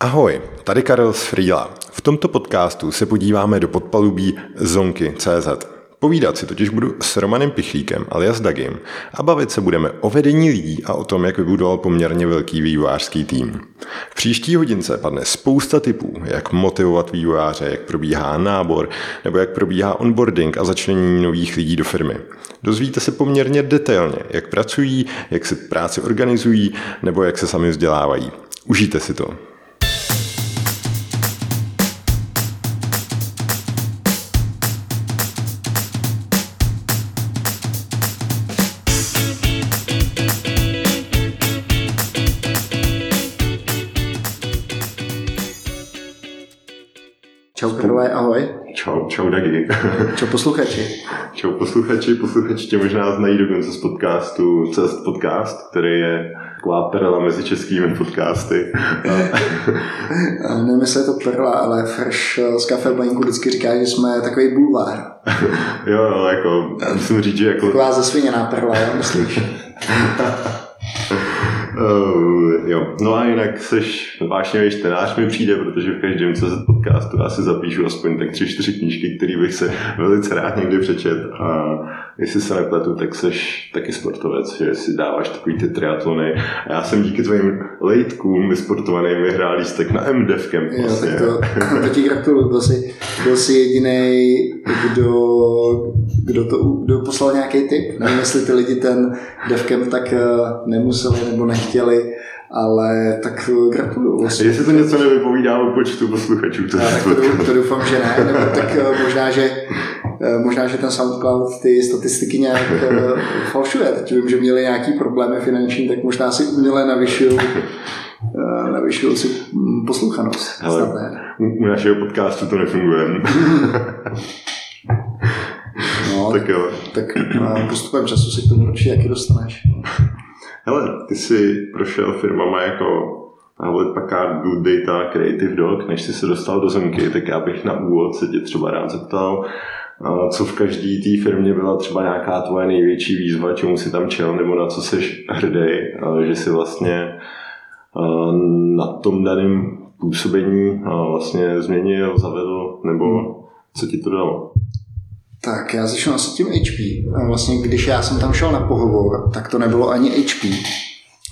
Ahoj, tady Karel z Frýla. V tomto podcastu se podíváme do podpalubí Zonky.cz. Povídat si totiž budu s Romanem Pichlíkem alias Dagim a bavit se budeme o vedení lidí a o tom, jak vybudoval poměrně velký vývojářský tým. V příští hodince padne spousta typů, jak motivovat vývojáře, jak probíhá nábor nebo jak probíhá onboarding a začlenění nových lidí do firmy. Dozvíte se poměrně detailně, jak pracují, jak si práci organizují nebo jak se sami vzdělávají. Užijte si to. Čau, Dagi. Čau posluchači. Čau posluchači, posluchači tě možná znají dokonce z podcastu Cest Podcast, který je taková perla mezi českými podcasty. Nevím, jestli je to perla, ale Fresh z Café Banku vždycky říká, že jsme takový bulvár. jo, jo, jako musím říct, že jako... Taková zasviněná perla, jo, myslíš? Uh, jo. No a jinak seš vášnivý čtenář mi přijde, protože v každém CZ podcastu asi zapíšu aspoň tak tři, čtyři knížky, které bych se velice rád někdy přečet a jestli se nepletu, tak seš taky sportovec, že si dáváš takový ty triatlony. A já jsem díky tvým lejtkům vysportovaným vyhrál lístek na MDF Camp. Jo, vlastně. tak to, to ti gratuluju, byl jsi, byl jsi jediný, kdo, kdo, to, kdo poslal nějaký tip. Nevím, jestli ty lidi ten devcamp tak eh, nemuseli nebo nechtěli, ale tak gratuluju. Vlastně. Jestli to něco nevypovídá o počtu posluchačů. To, tak to, to, doufám, že ne, nebo tak eh, možná, že eh, možná, že ten SoundCloud ty statistiky nějak falšuje. Teď vím, že měli nějaký problémy finanční, tak možná si uměle navyšují navyšují si posluchanost. Ale u, u našeho podcastu to nefunguje. No, tak jo. Tak postupem času si k tomu určitě jaký dostaneš. Hele, ty jsi prošel firmama jako Hewlett Packard, Good Data, Creative Dog, než jsi se dostal do zemky, tak já bych na úvod se tě třeba rád zeptal, co v každé té firmě byla třeba nějaká tvoje největší výzva, čemu si tam čel, nebo na co jsi hrdý, že si vlastně na tom daném působení vlastně změnil, zavedl, nebo hmm. co ti to dalo? Tak já začnu asi tím HP. Vlastně když já jsem tam šel na pohovor, tak to nebylo ani HP.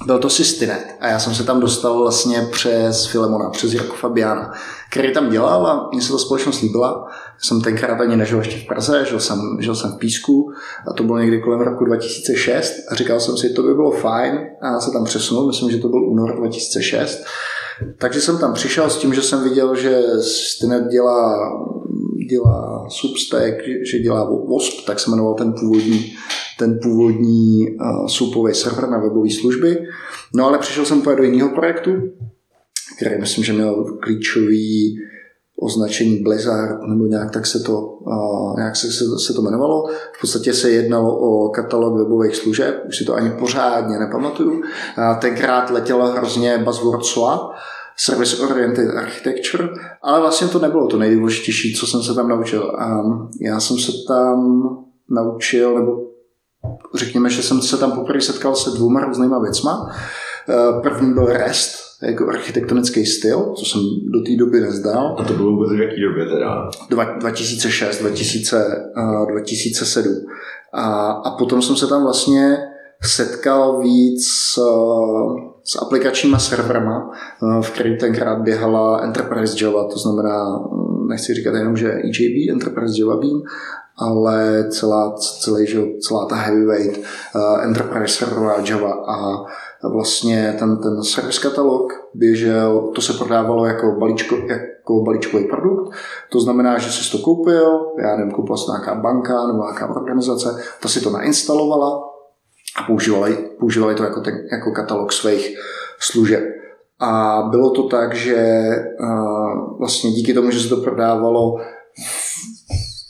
Byl to Systinet a já jsem se tam dostal vlastně přes Filemona, přes Jirku Fabiana, který tam dělal a mně se ta společnost líbila. Jsem tenkrát ani nežil ještě v Praze, žil jsem, žil jsem v Písku a to bylo někdy kolem roku 2006 a říkal jsem si, to by bylo fajn a se tam přesunul, myslím, že to byl únor 2006. Takže jsem tam přišel s tím, že jsem viděl, že Systinet dělá dělá Substack, že dělá WASP, tak se jmenoval ten původní, ten původní uh, soupový server na webové služby. No ale přišel jsem do jiného projektu, který myslím, že měl klíčový označení Blizzard, nebo nějak tak se to, uh, nějak se, se, se to jmenovalo. V podstatě se jednalo o katalog webových služeb, už si to ani pořádně nepamatuju. Uh, tenkrát letěla hrozně buzzword SOA, Service Oriented Architecture, ale vlastně to nebylo to nejdůležitější, co jsem se tam naučil. A já jsem se tam naučil, nebo řekněme, že jsem se tam poprvé setkal se dvouma různýma věcma. Eh, první byl REST, jako architektonický styl, co jsem do té doby nezdal. A to bylo vůbec v jaký době teda? 2006, 2000, 2007. A, a potom jsem se tam vlastně setkal víc uh, s aplikačníma serverama, eh, v kterých tenkrát běhala Enterprise Java, to znamená, nechci říkat jenom, že EJB, Enterprise Java Beam, ale celá, celý, že, celá ta heavyweight uh, Enterprise serverová Java a vlastně ten, ten service katalog běžel, to se prodávalo jako, balíčko, jako balíčkový produkt, to znamená, že jsi to koupil, já nevím, koupila si nějaká banka nebo nějaká organizace, ta si to nainstalovala, a používali, používali to jako, ten, jako katalog svých služeb. A bylo to tak, že vlastně díky tomu, že se to prodávalo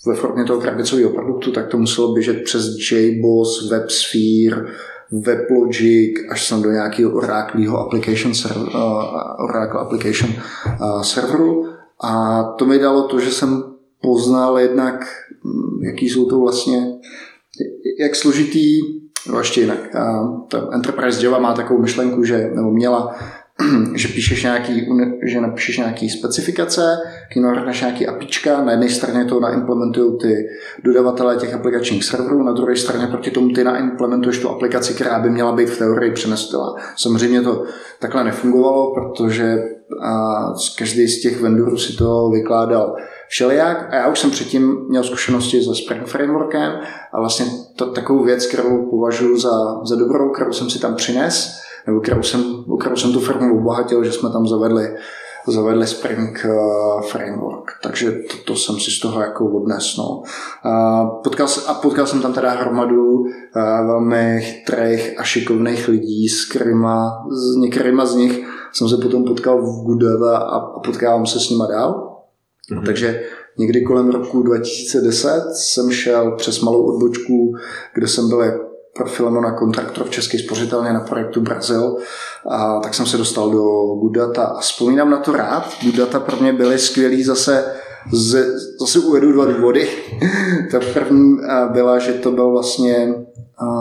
ve formě toho krabicového produktu, tak to muselo běžet přes JBoss, WebSphere, WebLogic, až jsem do nějakého Oracle application, server, Oracle application serveru. A to mi dalo to, že jsem poznal jednak, jaký jsou to vlastně, jak složitý No ještě jinak. Ta Enterprise Java má takovou myšlenku, že, nebo měla že píšeš nějaký, že napíšeš nějaký specifikace, k navrhneš nějaký apička, na jedné straně to naimplementují ty dodavatelé těch aplikačních serverů, na druhé straně proti tomu ty naimplementuješ tu aplikaci, která by měla být v teorii přenesená. Samozřejmě to takhle nefungovalo, protože každý z těch vendorů si to vykládal všelijak a já už jsem předtím měl zkušenosti se Spring Frameworkem a vlastně to, takovou věc, kterou považuji za, za dobrou, kterou jsem si tam přines, nebo kterou jsem, kterou jsem tu firmu obohatil, že jsme tam zavedli, zavedli Spring uh, Framework. Takže to, to jsem si z toho jako odnes. No. Uh, potkal, a potkal jsem tam teda hromadu uh, velmi chytrých a šikovných lidí, s, kterýma, s některýma z nich jsem se potom potkal v Gudava a, a potkávám se s nima dál. Mm-hmm. Takže někdy kolem roku 2010 jsem šel přes malou odbočku, kde jsem byl pro Filemona kontraktor v České spořitelně na projektu Brazil, a tak jsem se dostal do Gudata a vzpomínám na to rád. Gudata pro mě byly skvělý zase z, zase uvedu dva důvody. Ta první byla, že to byl vlastně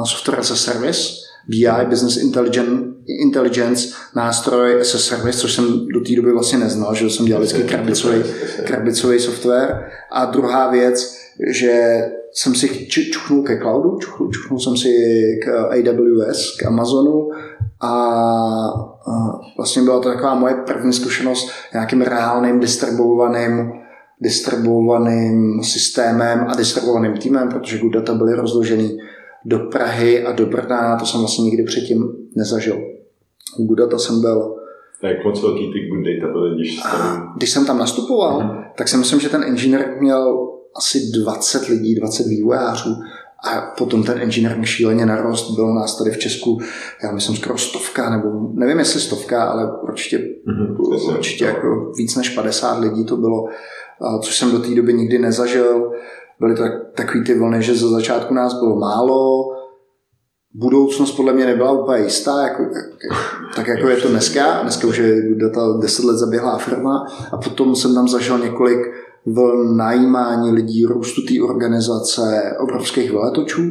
software as a service, BI, Business Intelligence, Intelligence nástroj as a service, což jsem do té doby vlastně neznal, že jsem dělal vždycky krabicový, krabicový software. A druhá věc, že jsem si čuchnul ke cloudu, čuchnul, čuchnul jsem si k AWS, k Amazonu a, a vlastně byla to taková moje první zkušenost nějakým reálným distribuovaným distribuovaným systémem a distribuovaným týmem, protože Good Data byly rozložený do Prahy a do Brna, to jsem vlastně nikdy předtím nezažil. U Good Data jsem byl a jak moc velký ty good data byly, když jsem... Když jsem tam nastupoval, mm. tak si myslím, že ten engineer měl asi 20 lidí, 20 vývojářů a potom ten engineering šíleně narost, bylo nás tady v Česku, já myslím skoro stovka, nebo nevím jestli stovka, ale určitě, mm-hmm, určitě jako víc než 50 lidí to bylo, což jsem do té doby nikdy nezažil. Byly to takový ty vlny, že za začátku nás bylo málo, budoucnost podle mě nebyla úplně jistá, jako, tak jako je to dneska. Dneska už je data 10 let zaběhlá firma a potom jsem tam zažil několik v najímání lidí, růstu té organizace, obrovských veletočů.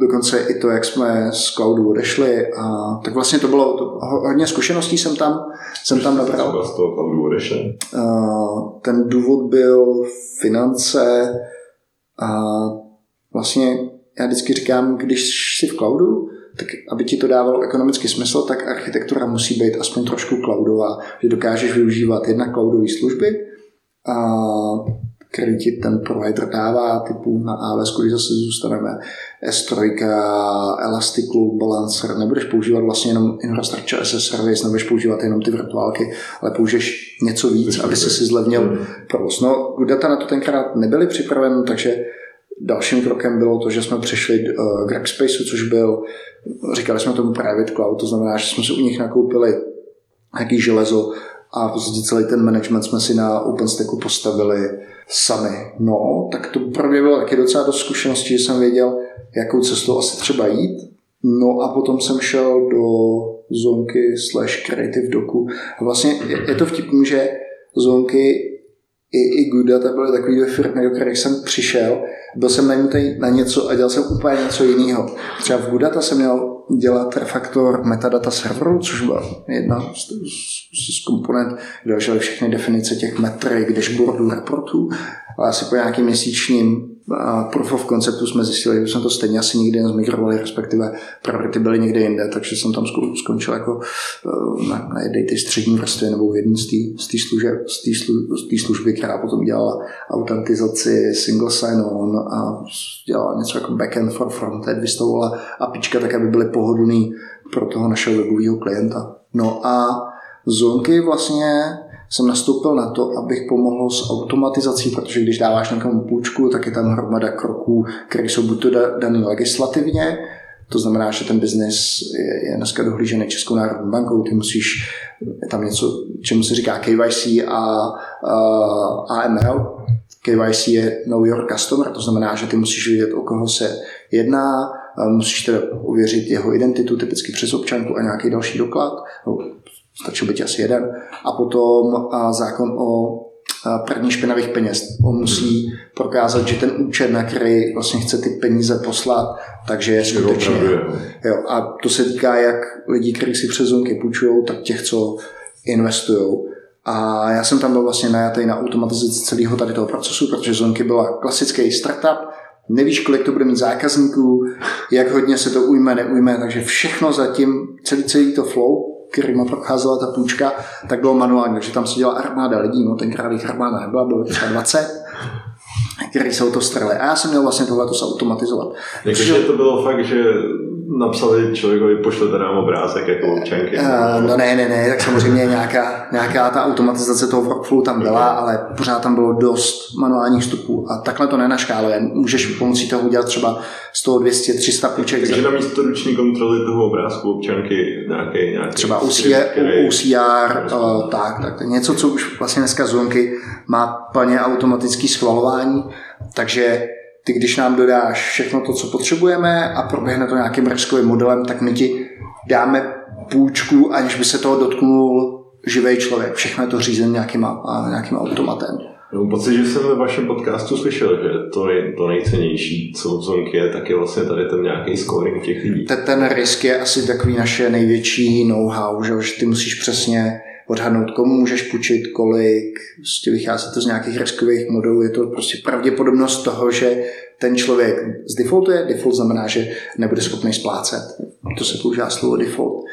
Dokonce i to, jak jsme z cloudu odešli. A, tak vlastně to bylo to, hodně zkušeností jsem tam, jsem tam nabral. z toho cloudu odešli? ten důvod byl finance a vlastně já vždycky říkám, když jsi v cloudu, tak aby ti to dávalo ekonomický smysl, tak architektura musí být aspoň trošku cloudová, že dokážeš využívat jednak cloudové služby, který ti ten provider dává, typu na AWS, když zase zůstaneme S3, Elastic Load Balancer, nebudeš používat vlastně jenom infrastructure as a service, nebudeš používat jenom ty virtuálky, ale použiješ něco víc, aby si si zlevnil provoz. No, data na to tenkrát nebyly připraven, takže Dalším krokem bylo to, že jsme přešli uh, k Rackspaceu, což byl, říkali jsme tomu private cloud, to znamená, že jsme si u nich nakoupili nějaký železo a prostě celý ten management jsme si na OpenStacku postavili sami. No, tak to pro mě bylo taky docela dost zkušeností, že jsem věděl, jakou cestou asi třeba jít. No a potom jsem šel do zónky slash creative doku. A vlastně je, to vtipný, že zónky i, i Goodata byly takové dvě firmy, do kterých jsem přišel, byl jsem najmutý na něco a dělal jsem úplně něco jiného. Třeba v Goodata jsem měl dělat refaktor metadata serveru, což byla jedna z, z, z komponent, kde všechny definice těch metrik, dashboardů, reportů, ale asi po nějakým měsíčním proof of conceptu jsme zjistili, že jsme to stejně asi nikdy nezmigrovali, respektive priority byly někde jinde, takže jsem tam skončil jako eh, na, na jedné té střední vrstvě nebo jedné z té služby, z služby, která potom dělala autentizaci single sign-on a dělala něco jako backend for frontend, vystavovala apička tak, aby byly pohodlný pro toho našeho webového klienta. No a zónky vlastně jsem nastoupil na to, abych pomohl s automatizací, protože když dáváš někomu půjčku, tak je tam hromada kroků, které jsou buď to dané legislativně, to znamená, že ten biznis je, dneska dohlížený Českou národní bankou, ty musíš, tam něco, čemu se říká KYC a, AML. KYC je Know Your Customer, to znamená, že ty musíš vědět, o koho se jedná, musíš teda uvěřit jeho identitu, typicky přes občanku a nějaký další doklad, stačil by asi jeden. A potom zákon o praní špinavých peněz. On musí prokázat, že ten účet, na který vlastně chce ty peníze poslat, takže je skutečně. Jo, a to se týká jak lidí, kteří si přes zonky půjčují, tak těch, co investují. A já jsem tam byl vlastně najatý na automatizaci celého tady toho procesu, protože Zonky byla klasický startup, nevíš, kolik to bude mít zákazníků, jak hodně se to ujme, neujme, takže všechno zatím, celý, celý to flow, kterým procházela ta půjčka, tak bylo manuální, takže tam se dělala armáda lidí, no tenkrát jich armáda nebyla, bylo třeba 20, který se o to starali. A já jsem měl vlastně tohle to zautomatizovat. Takže to bylo fakt, že napsali člověkovi, pošlete nám obrázek jako občanky. Uh, no ne, ne, ne, tak samozřejmě nějaká, nějaká ta automatizace toho workflow tam byla, okay. ale pořád tam bylo dost manuálních vstupů a takhle to nenaškáluje. Můžeš pomocí toho udělat třeba 100, 200, 300 půjček. Takže na místo ruční kontroly toho obrázku občanky nějaký, nějaký třeba UCR, UCR uh, tak, tak, něco, co už vlastně dneska Zonky má plně automatický schvalování, takže ty když nám dodáš všechno to, co potřebujeme a proběhne to nějakým riskovým modelem, tak my ti dáme půjčku, aniž by se toho dotknul živý člověk. Všechno je to řízené nějakým, nějakým automatem. Mám pocit, že jsem ve vašem podcastu slyšel, že to, je to nejcennější, co v Zonky je, tak je vlastně tady ten nějaký scoring těch lidí. Ten, ten risk je asi takový naše největší know-how, že, že ty musíš přesně odhadnout, komu můžeš půjčit, kolik, prostě vychází to z nějakých riskových modelů, je to prostě pravděpodobnost toho, že ten člověk zdefaultuje, default znamená, že nebude schopný splácet. To se používá slovo default.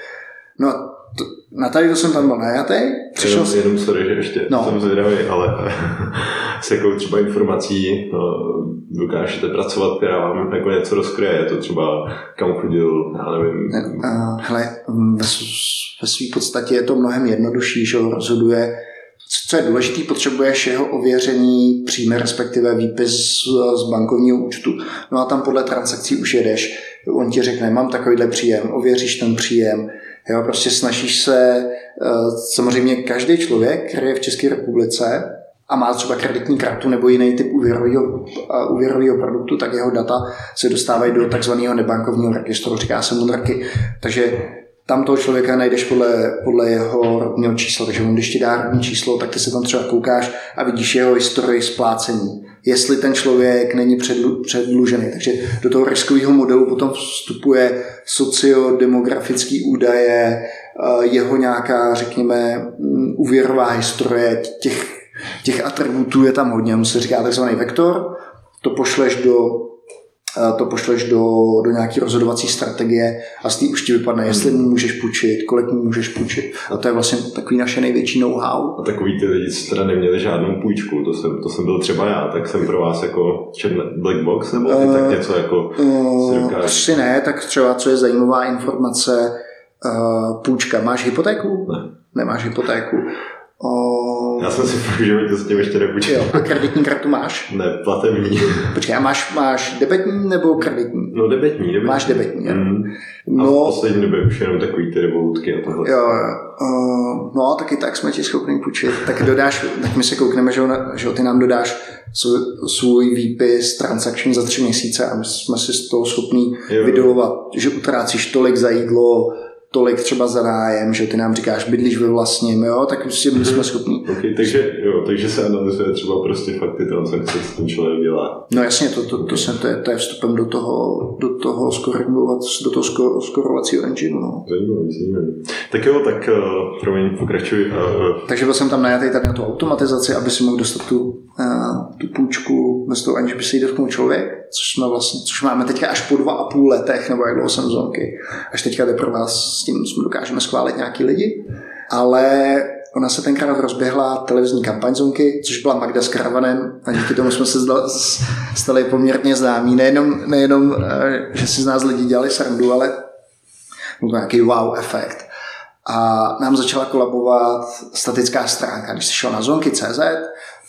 No to, na tady to jsem tam byl najatý. Přišel jenom, jenom sorry, že ještě no. jsem zvědavý, ale s jakou třeba informací no, dokážete pracovat, která vám jako něco rozkryje. Je to třeba kam chodil, já nevím. Uh, hele, ve, ve své podstatě je to mnohem jednodušší, že rozhoduje co je důležité, potřebuješ jeho ověření příjme, respektive výpis z bankovního účtu. No a tam podle transakcí už jedeš. On ti řekne, mám takovýhle příjem, ověříš ten příjem, Jo, prostě snažíš se, eh, samozřejmě každý člověk, který je v České republice a má třeba kreditní kartu nebo jiný typ úvěrového, eh, úvěrového produktu, tak jeho data se dostávají do takzvaného nebankovního registru, říká se mu NRKy. Takže tam toho člověka najdeš podle, podle jeho rodního čísla, takže on když ti dá rodní číslo, tak ty se tam třeba koukáš a vidíš jeho historii splácení. Jestli ten člověk není předlu, předlužený. Takže do toho riskového modelu potom vstupuje sociodemografický údaje, eh, jeho nějaká, řekněme, mm, úvěrová historie, těch, těch atributů je tam hodně, mu se říká takzvaný vektor, to pošleš do to pošleš do, do nějaké rozhodovací strategie a z té už ti vypadne, jestli mu můžeš půjčit, kolik mu můžeš půjčit. A to je vlastně takový naše největší know-how. A takový ty lidi, co teda neměli žádnou půjčku, to jsem, to jsem byl třeba já, tak jsem pro vás jako černý black box, nebo uh, tak něco jako uh, si Asi ne, tak třeba co je zajímavá informace, uh, půjčka. Máš hypotéku? Ne. Nemáš hypotéku. O... Já jsem si fakt, že to s tím ještě nepůjčil. Jo, a kreditní kartu máš? Ne, platební. Počkej, a máš, máš debetní nebo kreditní? No debetní, debetní. Máš debetní, mm. No, a v poslední době už jenom takový ty revolutky a tohle. Jo, uh, no taky tak jsme ti schopni půjčit. Tak dodáš, tak my se koukneme, že, že ty nám dodáš svůj, svůj výpis transakční za tři měsíce a my jsme si z toho schopni vydolovat, že utrácíš tolik za jídlo, tolik třeba za nájem, že ty nám říkáš, bydlíš ve vlastním, jo, tak prostě my jsme schopni. Okay, takže, jo, takže se analyzuje třeba prostě fakt ty transakce, co ten člověk dělá. No jasně, to, to, to, se, to, je, to je vstupem do toho, do toho skorovat, do toho skor, skorovacího engineu. No. Zajímavý, zajímavý. Tak jo, tak uh, promiň, pokračuj. Uh, takže byl jsem tam najatý tady na tu automatizaci, aby si mohl dostat tu, uh, tu půjčku bez toho, aniž by se jí dotknul člověk, což, jsme vlastně, což máme teďka až po dva a půl letech, nebo jak dlouho jsem zónky. Až teďka pro vás s tím jsme dokážeme schválit nějaký lidi, ale ona se tenkrát rozběhla televizní kampaň Zonky, což byla Magda s Karavanem a díky tomu jsme se stali poměrně známí. Nejenom, nejenom eh, že si z nás lidi dělali srandu, ale byl nějaký wow efekt. A nám začala kolabovat statická stránka. Když jsi šel na zonky.cz,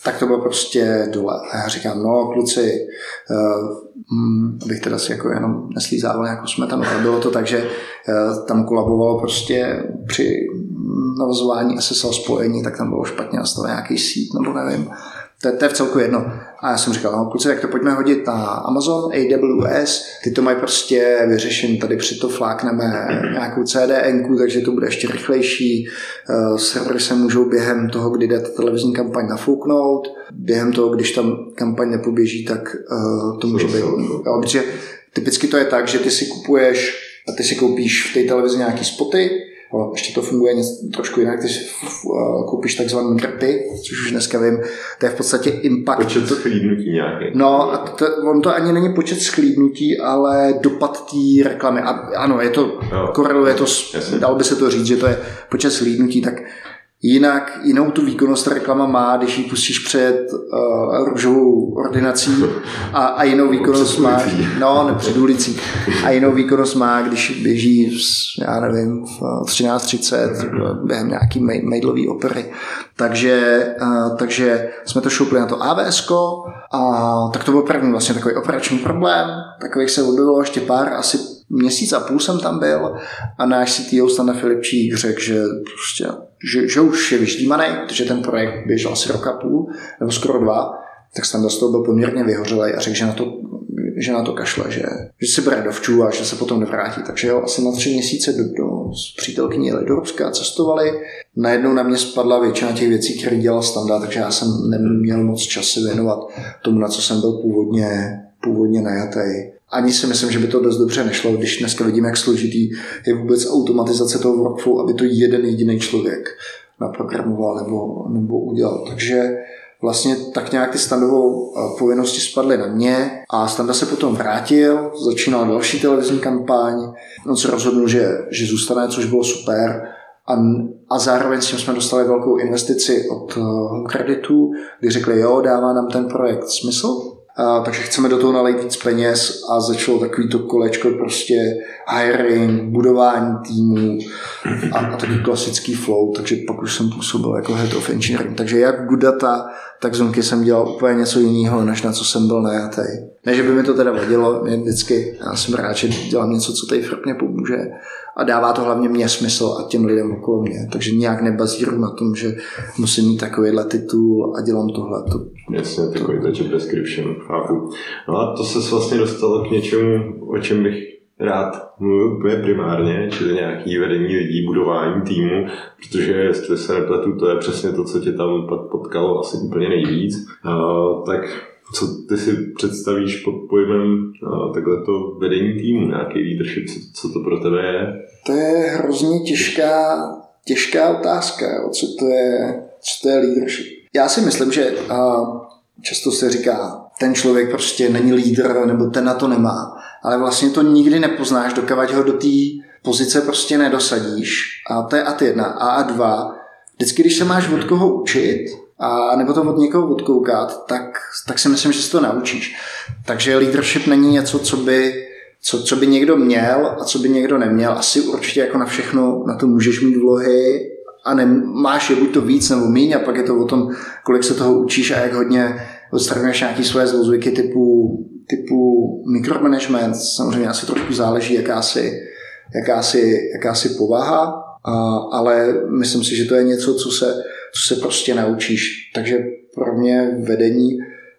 tak to bylo prostě dole. A já říkám, no kluci, uh, hm, abych teda si jako jenom neslízával nějakou smetanu, ale bylo to tak, že uh, tam kolabovalo prostě při navazování SSL spojení, tak tam bylo špatně nastavený nějaký sít, nebo nevím. To je, to je v celku jedno. A já jsem říkal, no kluci, tak to pojďme hodit na Amazon, AWS, ty to mají prostě vyřešen, tady při to flákneme nějakou CDN, takže to bude ještě rychlejší, uh, servery se můžou během toho, kdy jde ta televizní kampaň nafouknout, během toho, když tam kampaň nepoběží, tak uh, to může být, jo, protože typicky to je tak, že ty si kupuješ a ty si koupíš v té televizi nějaký spoty, ještě to funguje něco, trošku jinak, když koupíš takzvané drpy, což už dneska vím, to je v podstatě impact. Počet schlídnutí nějaký. No, a to, on to ani není počet schlídnutí, ale dopad té reklamy. A, ano, je to, koreluje to, dalo by se to říct, že to je počet schlídnutí, tak Jinak jinou tu výkonnost reklama má, když ji pustíš před uh, růžovou ordinací a, a jinou výkonnost má, no, ne před ulicí, a jinou výkonnost má, když běží, já nevím, v 13.30 během nějaký mailový opery. Takže, uh, takže jsme to šoupli na to AVS, a tak to byl první vlastně takový operační problém, takových se objevilo ještě pár, asi měsíc a půl jsem tam byl a náš CTO Standa Filipčík řekl, že prostě že, že už je vyždímaný, protože ten projekt běžel asi rok a půl, nebo skoro dva, tak Standa z toho byl poměrně vyhořelý a řekl, že na to, že na to kašle, že, že si bere dovčů a že se potom nevrátí. Takže jo, asi na tři měsíce do, do, s přítelkyní jeli do Ruska, cestovali. Najednou na mě spadla většina těch věcí, které dělal Standa, takže já jsem neměl moc čas se věnovat tomu, na co jsem byl původně, původně najatý ani si myslím, že by to dost dobře nešlo, když dneska vidím, jak složitý je vůbec automatizace toho workflow, aby to jeden jediný člověk naprogramoval nebo, nebo udělal. Takže vlastně tak nějak ty standovou eh, povinnosti spadly na mě a Standa se potom vrátil, začínal další televizní kampaň, on se rozhodl, že, že zůstane, což bylo super. A, a zároveň s tím jsme dostali velkou investici od Home Creditu, kdy řekli, jo, dává nám ten projekt smysl, takže chceme do toho nalejt víc peněz a začalo takový to kolečko prostě hiring, budování týmu a, a taky klasický flow, takže pak už jsem působil jako head of engineering. Takže jak good data, tak zonky jsem dělal úplně něco jiného, než na co jsem byl najatý. Ne, že by mi to teda vadilo, mě vždycky, já jsem rád, že dělám něco, co té firmě pomůže a dává to hlavně mě smysl a těm lidem okolo mě. Takže nějak nebazíru na tom, že musím mít takovýhle titul a dělám tohle. To, Jasně, takový to job description, chápu. No a to se vlastně dostalo k něčemu, o čem bych rád mluvil úplně primárně, čili nějaký vedení lidí, budování týmu, protože jestli se nepletu, to je přesně to, co tě tam potkalo asi úplně nejvíc. Uh, tak co ty si představíš pod pojmem takhle to vedení týmu, nějaký leadership, co, co to pro tebe je? To je hrozně těžká, těžká otázka, jo. Co, to je, co to je leadership. Já si myslím, že uh, často se říká, ten člověk prostě není lídr, nebo ten na to nemá. Ale vlastně to nikdy nepoznáš, dokud ho do té pozice prostě nedosadíš. A to je a jedna. A a dva, vždycky, když se máš od koho učit, a nebo to od někoho odkoukat, tak, tak si myslím, že si to naučíš. Takže leadership není něco, co by, co, co by někdo měl a co by někdo neměl. Asi určitě jako na všechno na to můžeš mít vlohy a nemáš je buď to víc nebo méně a pak je to o tom, kolik se toho učíš a jak hodně odstraňuješ nějaký svoje zlozvyky typu, typu mikromanagement. Samozřejmě asi trošku záleží, jakási, jakási, jakási povaha, ale myslím si, že to je něco, co se, co se prostě naučíš. Takže pro mě vedení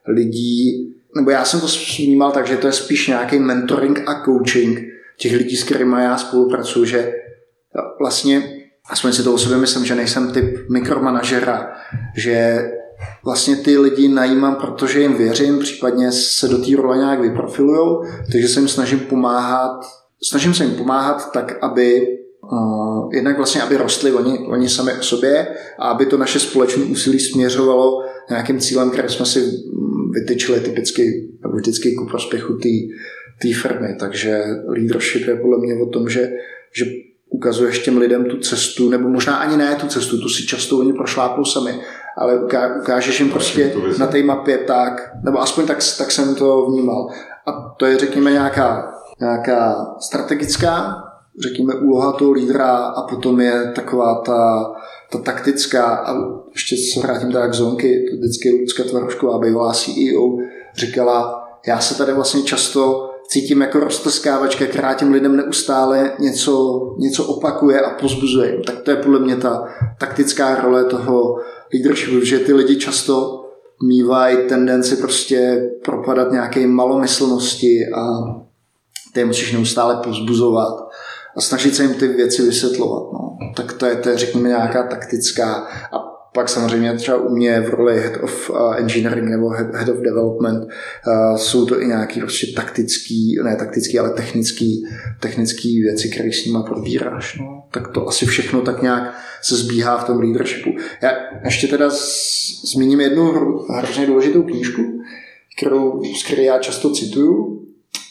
lidí, nebo já jsem to vnímal tak, že to je spíš nějaký mentoring a coaching těch lidí, s kterými já spolupracuju, že vlastně, aspoň si to o sobě myslím, že nejsem typ mikromanažera, že vlastně ty lidi najímám, protože jim věřím, případně se do té role nějak vyprofilujou, takže se jim snažím pomáhat, snažím se jim pomáhat tak, aby uh, jednak vlastně, aby rostli oni, oni sami o sobě a aby to naše společné úsilí směřovalo nějakým cílem, které jsme si vytyčili typicky, nebo vždycky ku prospěchu té firmy. Takže leadership je podle mě o tom, že, že ukazuješ těm lidem tu cestu, nebo možná ani ne tu cestu, tu si často oni prošlápnou sami, ale ukážeš jim prostě na té mapě tak, nebo aspoň tak, tak jsem to vnímal. A to je, řekněme, nějaká, nějaká strategická, řekněme, úloha toho lídra a potom je taková ta, ta taktická, a ještě se vrátím teda k zonky, to vždycky Lucka Tvarošková, bývalá CEO, říkala, já se tady vlastně často cítím jako roztrskávačka, která těm lidem neustále něco, něco opakuje a pozbuzuje. Tak to je podle mě ta taktická role toho leadershipu, že ty lidi často mývají tendenci prostě propadat nějaké malomyslnosti a ty musíš neustále pozbuzovat a snažit se jim ty věci vysvětlovat. No. Tak to je, to je, řekněme, nějaká taktická a pak samozřejmě třeba u mě v roli Head of uh, Engineering nebo Head of Development uh, jsou to i nějaký prostě taktický, ne taktický, ale technický, technický věci, které s nimi probíráš. No. Tak to asi všechno tak nějak se zbíhá v tom leadershipu. Já ještě teda zmíním jednu hrozně důležitou knížku, kterou, z které já často cituju,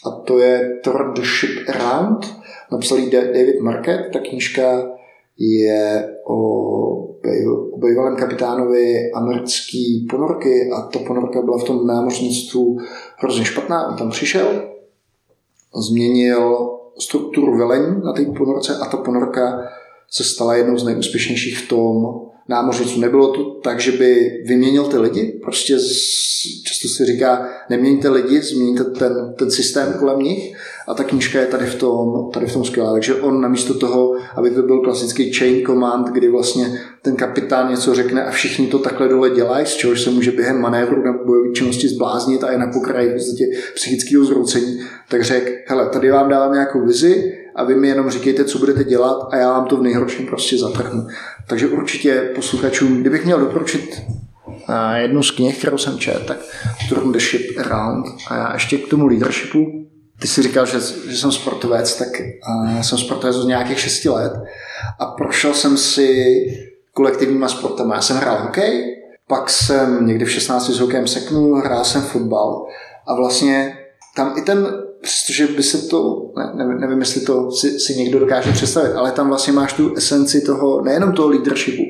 a to je Turn the Ship Around, napsal David Market. Ta knížka je o bývalém kapitánovi americký ponorky a ta ponorka byla v tom námořnictvu hrozně špatná. On tam přišel, změnil strukturu velení na té ponorce a ta ponorka se stala jednou z nejúspěšnějších v tom námořnictvu. Nebylo to tak, že by vyměnil ty lidi, prostě často se říká, neměňte lidi, změníte ten, ten systém kolem nich, a ta knížka je tady v tom, tady v tom skvělá. Takže on namísto toho, aby to byl klasický chain command, kdy vlastně ten kapitán něco řekne a všichni to takhle dole dělají, z čehož se může během manévru na bojové činnosti zbláznit a je na pokraji vlastně psychického zroucení, tak řekl, hele, tady vám dávám nějakou vizi a vy mi jenom říkejte, co budete dělat a já vám to v nejhorším prostě zatrhnu. Takže určitě posluchačům, kdybych měl doporučit jednu z knih, kterou jsem četl, tak Turn the Ship Around a já ještě k tomu leadershipu ty jsi říkal, že, že jsem sportovec, tak uh, jsem sportovec od nějakých 6 let a prošel jsem si kolektivníma sportama. Já jsem hrál hokej, pak jsem někdy v 16 s hokejem seknul, hrál jsem fotbal a vlastně tam i ten přestože by se to, ne, nevím, jestli to si, si někdo dokáže představit, ale tam vlastně máš tu esenci toho, nejenom toho leadershipu,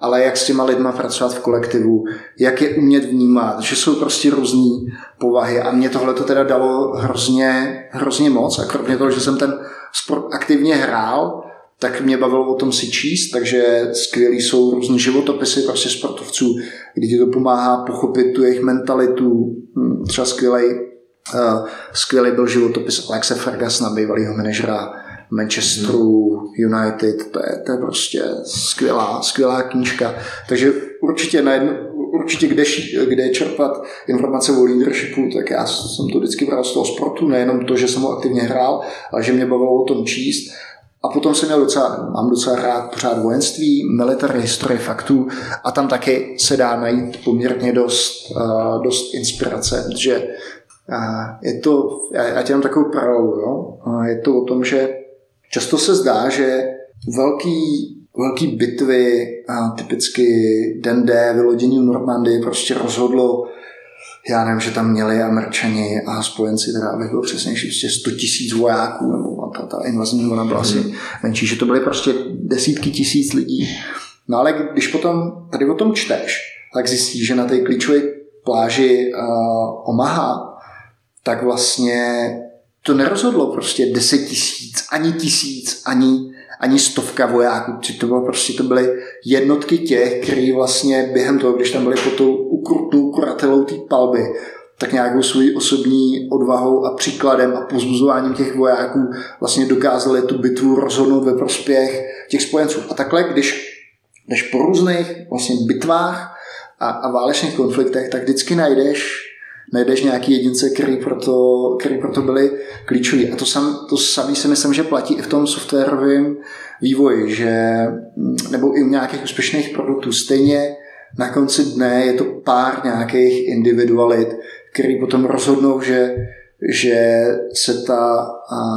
ale jak s těma lidma pracovat v kolektivu, jak je umět vnímat, že jsou prostě různé povahy. A mě tohle to teda dalo hrozně, hrozně moc. A kromě toho, že jsem ten sport aktivně hrál, tak mě bavilo o tom si číst, takže skvělý jsou různé životopisy prostě sportovců, kdy ti to pomáhá pochopit tu jejich mentalitu, hm, třeba skvělý Uh, skvělý byl životopis Alexe Fergusona, bývalého manažera Manchesteru United, to je, to je prostě skvělá, skvělá knížka. Takže určitě, na jedno, určitě kde, kde čerpat informace o leadershipu, tak já jsem to vždycky bral z toho sportu, nejenom to, že jsem ho aktivně hrál, ale že mě bavilo o tom číst. A potom jsem měl docela, mám docela rád pořád vojenství, military history faktů a tam taky se dá najít poměrně dost, uh, dost inspirace, že je to, já tě mám takovou paralelu, jo? je to o tom, že často se zdá, že velký, velký bitvy, a typicky Den D, vylodění v Normandii, prostě rozhodlo, já nevím, že tam měli američani a spojenci, teda abych byl přesnější, prostě 100 tisíc vojáků, nebo ta, ta invazní vlna byla asi mm-hmm. menší, že to byly prostě desítky tisíc lidí. No ale když potom tady o tom čteš, tak zjistíš, že na té klíčové pláži uh, Omaha tak vlastně to nerozhodlo prostě 10 tisíc, ani tisíc, ani, ani stovka vojáků. To, bylo prostě, to byly jednotky těch, kteří vlastně během toho, když tam byli pod tou ukrutnou kuratelou té palby, tak nějakou svojí osobní odvahou a příkladem a pozbuzováním těch vojáků vlastně dokázali tu bitvu rozhodnout ve prospěch těch spojenců. A takhle, když, když po různých vlastně bitvách a, a válečných konfliktech, tak vždycky najdeš najdeš nějaký jedince, který proto, který proto byli klíčoví. A to, sam, to samé si myslím, že platí i v tom softwarovém vývoji, že, nebo i u nějakých úspěšných produktů. Stejně na konci dne je to pár nějakých individualit, který potom rozhodnou, že, že, se ta,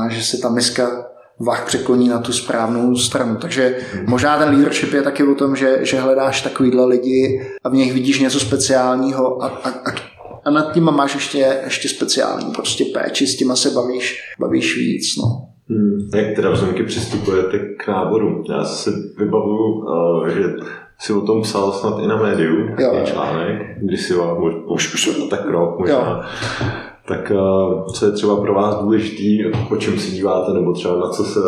že se ta miska vach překloní na tu správnou stranu. Takže možná ten leadership je taky o tom, že, že hledáš takovýhle lidi a v nich vidíš něco speciálního a, a, a a nad tím máš ještě, ještě speciální prostě péči, s těma se bavíš, bavíš víc. No. Hmm. Jak teda vzomky přistupujete k náboru? Já se vybavuju, uh, že si o tom psal snad i na médiu, jo, článek, když si vám už, už, tak rok možná. Jo. Tak uh, co je třeba pro vás důležitý, o čem si díváte, nebo třeba na co se,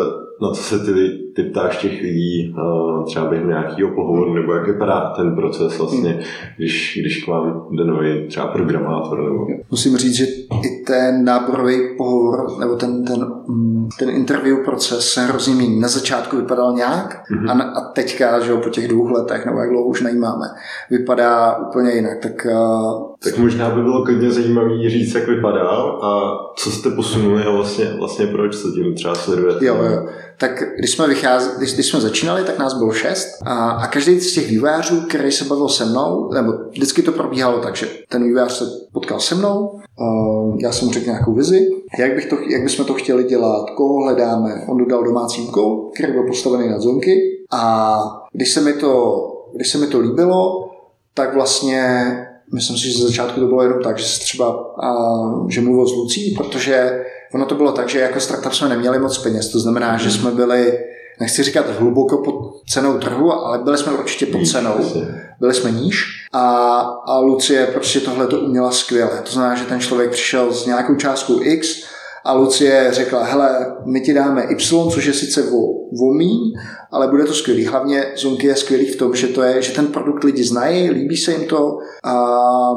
na co se ty ty ptáš těch lidí uh, třeba během nějakého pohovoru, nebo jak vypadá ten proces vlastně, hmm. když, když k vám jde nový třeba programátor? Nebo... Musím říct, že i ten náborový pohovor, nebo ten, ten, mm, ten interview proces se hrozně mění. Na začátku vypadal nějak hmm. a, a teďka, že jo, po těch dvou letech, nebo jak dlouho už najímáme, vypadá úplně jinak. Tak, uh, tak možná by bylo klidně zajímavé říct, jak vypadal a co jste posunuli a vlastně, vlastně proč se tím třeba sledujete. Jo, jo tak když jsme, vycházeli, když, když jsme začínali, tak nás bylo šest a, a každý z těch vývojářů, který se bavil se mnou, nebo vždycky to probíhalo tak, že ten vývojář se potkal se mnou, já jsem mu řekl nějakou vizi, jak, bych to, jak bychom to chtěli dělat, koho hledáme. On dodal domácí úkol, který byl postavený na zonky a když se mi to, když se mi to líbilo, tak vlastně myslím si, že ze začátku to bylo jenom tak, že se třeba, a, že mluvil s Lucí, protože ono to bylo tak, že jako startup jsme neměli moc peněz, to znamená, že jsme byli, nechci říkat hluboko pod cenou trhu, ale byli jsme určitě pod cenou, byli jsme níž a, a Lucie prostě tohle to uměla skvěle. To znamená, že ten člověk přišel s nějakou částkou X a Lucie řekla, hele, my ti dáme Y, což je sice míň, ale bude to skvělý. Hlavně Zonky je skvělý v tom, že to je, že ten produkt lidi znají, líbí se jim to a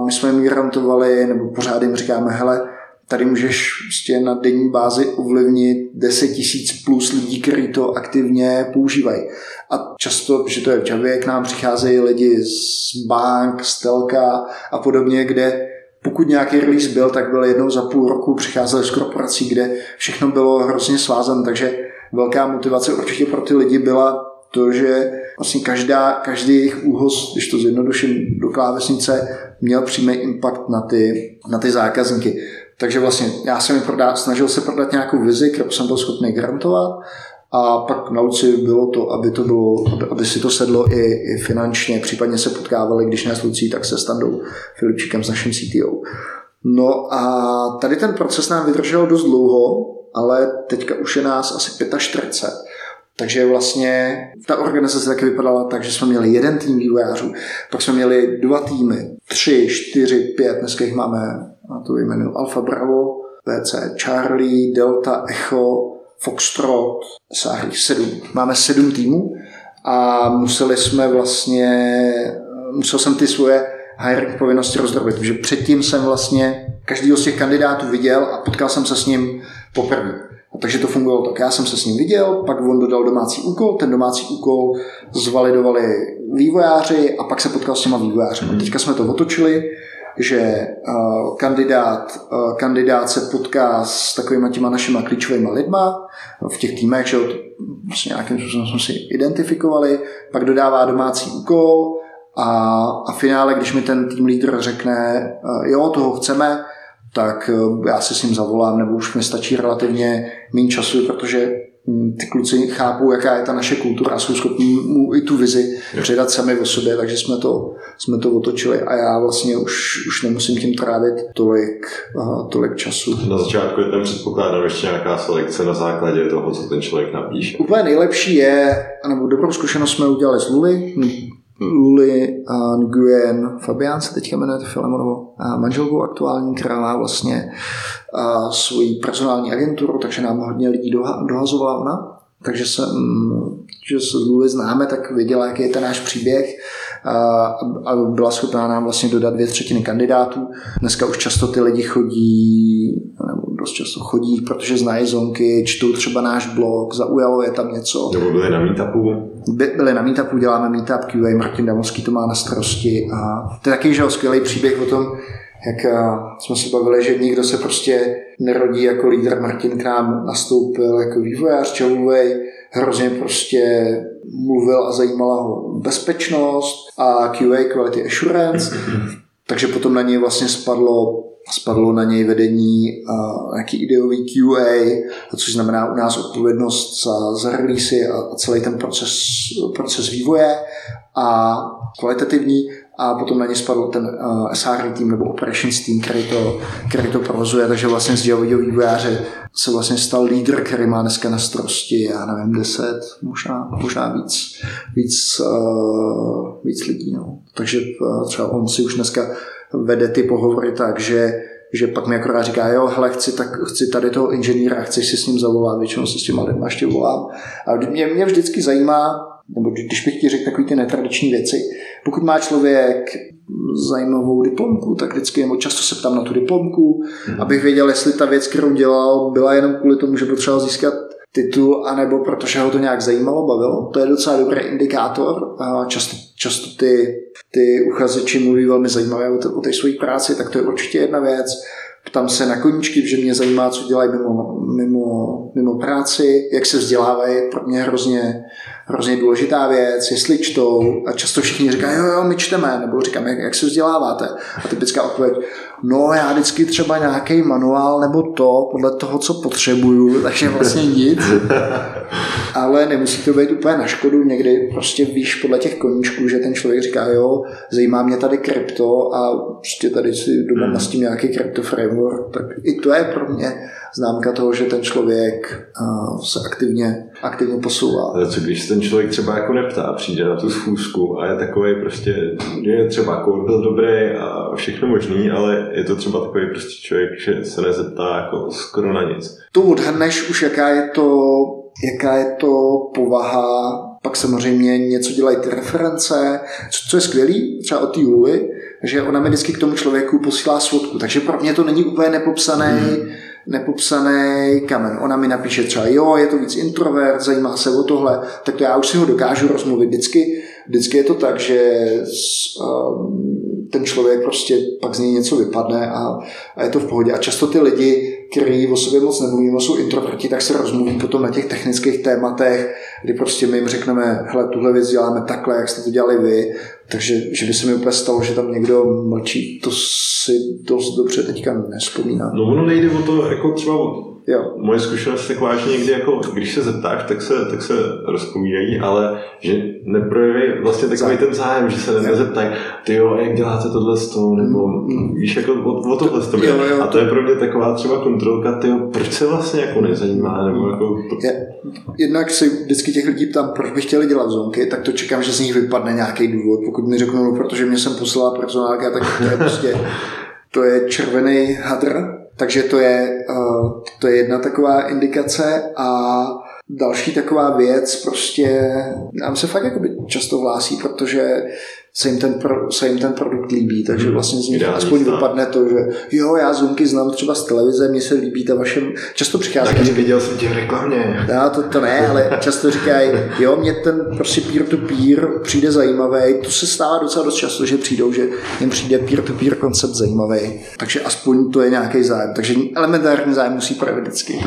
my jsme jim garantovali, nebo pořád jim říkáme, hele, tady můžeš prostě na denní bázi ovlivnit 10 tisíc plus lidí, kteří to aktivně používají. A často, že to je v Javě, k nám přicházejí lidi z bank, z telka a podobně, kde pokud nějaký release byl, tak byl jednou za půl roku, přicházeli z korporací, kde všechno bylo hrozně svázané, takže velká motivace určitě pro ty lidi byla to, že vlastně každá, každý jejich úhoz, když to zjednoduším do klávesnice, měl přímý impact na ty, na ty zákazníky. Takže vlastně já jsem mi prodát, snažil se prodat nějakou vizi, kterou jsem byl schopný garantovat a pak na Luci bylo to, aby, to bylo, aby, aby si to sedlo i, i finančně, případně se potkávali, když ne s Lucí, tak se Standou Filipčíkem s naším CTO. No a tady ten proces nám vydržel dost dlouho, ale teďka už je nás asi 45. Takže vlastně ta organizace taky vypadala tak, že jsme měli jeden tým vývojářů, pak jsme měli dva týmy, tři, čtyři, pět, dneska jich máme, a to jmenuji Alfa Bravo, PC Charlie, Delta, Echo, Foxtrot, sáhlých sedm. Máme sedm týmů a museli jsme vlastně, musel jsem ty svoje hiring povinnosti rozdrobit, protože předtím jsem vlastně každýho z těch kandidátů viděl a potkal jsem se s ním poprvé. A takže to fungovalo tak. Já jsem se s ním viděl, pak on dodal domácí úkol, ten domácí úkol zvalidovali vývojáři a pak se potkal s těma vývojáři. Mm. Teďka jsme to otočili, že uh, kandidát, uh, kandidát se potká s takovými těma našimi klíčovými lidma v těch týmech, že vlastně nějakým způsobem jsme si identifikovali, pak dodává domácí úkol a, a v finále, když mi ten tým lídr řekne, uh, jo, toho chceme, tak já si s ním zavolám, nebo už mi stačí relativně méně času, protože ty kluci chápou, jaká je ta naše kultura a jsou schopni mu i tu vizi předat sami o sobě, takže jsme to, jsme to otočili a já vlastně už, už nemusím tím trávit tolik, uh, tolik času. Na začátku je tam předpokládám ještě nějaká selekce na základě toho, co ten člověk napíše. Úplně nejlepší je, nebo dobrou zkušenost jsme udělali s Luli, Luli Nguyen Fabián se teďka jmenuje Filemonovo manželkou aktuální, která má vlastně svoji personální agenturu, takže nám hodně lidí dohazovala ona. Takže se, že se Luli známe, tak věděla, jaký je ten náš příběh a byla schopná nám vlastně dodat dvě třetiny kandidátů. Dneska už často ty lidi chodí, nebo dost často chodí, protože znají zonky, čtou třeba náš blog, zaujalo je tam něco. Nebo byli na meetupu? By, byli na meetupu, děláme meetup QA, Martin Damovský to má na starosti a to je taky že skvělý příběh o tom, jak jsme se bavili, že nikdo se prostě nerodí jako lídr. Martin k nám nastoupil jako vývojář čavovej, hrozně prostě mluvil a zajímala ho bezpečnost a QA, Quality Assurance, takže potom na něj vlastně spadlo spadlo na něj vedení uh, nějaký ideový QA, což znamená u nás odpovědnost za, za release a, a celý ten proces, proces vývoje a kvalitativní a potom na ně spadl ten uh, SR tým nebo operations tým, který to, který to provozuje, takže vlastně z Javodio vývojáře se vlastně stal lídr, který má dneska na starosti, já nevím, 10, možná, možná víc, víc, uh, víc lidí. No. Takže uh, třeba on si už dneska vede ty pohovory tak, že že pak mi akorát říká, jo, hele, chci, tak, chci tady toho inženýra, chci si s ním zavolat, většinou se s těma lidma ještě volám. A mě, mě vždycky zajímá, nebo když bych ti řekl takové ty netradiční věci, pokud má člověk zajímavou diplomku, tak vždycky nebo často se ptám na tu diplomku, hmm. abych věděl, jestli ta věc, kterou dělal, byla jenom kvůli tomu, že potřeboval získat titul, anebo protože ho to nějak zajímalo, bavilo. To je docela dobrý indikátor. Často, často ty, ty uchazeči mluví velmi zajímavě o, o té své práci, tak to je určitě jedna věc. Ptám se na koníčky, že mě zajímá, co dělají mimo, mimo, mimo práci, jak se vzdělávají. Pro mě hrozně, hrozně důležitá věc, jestli čtou. A často všichni říkají, jo, jo, my čteme, nebo říkám, jak, jak se vzděláváte. A typická odpověď, no já vždycky třeba nějaký manuál nebo to, podle toho, co potřebuju, takže vlastně nic. Ale nemusí to být úplně na škodu, někdy prostě víš podle těch koníčků, že ten člověk říká, jo, zajímá mě tady krypto a prostě tady si doma hmm. s tím nějaký krypto framework, tak i to je pro mě známka toho, že ten člověk se aktivně, aktivně posouvá. Co když ten člověk třeba jako neptá, přijde na tu schůzku a je takový prostě, je třeba kód byl dobrý a všechno možný, ale je to třeba takový prostě člověk, že se nezeptá jako skoro na nic. Tu odhadneš už, jaká je to, jaká je to povaha pak samozřejmě něco dělají ty reference, co, co je skvělý, třeba od té že ona mi vždycky k tomu člověku posílá svodku, takže pro mě to není úplně nepopsaný, hmm nepopsaný kamen. Ona mi napíše třeba, jo, je to víc introvert, zajímá se o tohle, tak to já už si ho dokážu rozmluvit. Vždycky, vždycky je to tak, že um, ten člověk prostě pak z něj něco vypadne a, a je to v pohodě. A často ty lidi, kteří o sobě moc nemluví, jsou introverti, tak se rozmluví potom na těch technických tématech, kdy prostě my jim řekneme, hele, tuhle věc děláme takhle, jak jste to dělali vy, takže že by se mi úplně stalo, že tam někdo mlčí, to si dost dobře teďka nespomínám. No ono nejde o to, jako třeba Jo. Moje zkušenost je taková, že někdy, jako, když se zeptáš, tak se, tak se rozpovídají, ale že neprojeví vlastně takový zájem. ten zájem, že se nezeptají, ty jo, jak děláte tohle z toho, nebo mm. víš, jako o, o tohle z toho. A to je pro mě taková třeba kontrolka, ty jo, proč se vlastně jako nezajímá, nebo jako... Je, jednak si vždycky těch lidí ptám, proč by chtěli dělat zónky, tak to čekám, že z nich vypadne nějaký důvod. Pokud mi řeknou, no, protože mě jsem poslala personálka, tak to je prostě to je červený hadr, takže to je, eh, to je jedna taková indikace a další taková věc prostě nám se fakt jakoby často hlásí, protože se jim ten, pro, se jim ten produkt líbí, takže hmm. vlastně z nich Ideální aspoň stav. vypadne to, že jo, já Zoomky znám třeba z televize, mně se líbí ta vašem, často přichází. Taky viděl jsem tě v reklamě. No, to, to ne, ale často říkají, jo, mě ten prostě peer-to-peer přijde zajímavý, to se stává docela dost často, že přijdou, že jim přijde peer-to-peer koncept zajímavý, takže aspoň to je nějaký zájem, takže elementární zájem musí projevit vždycky.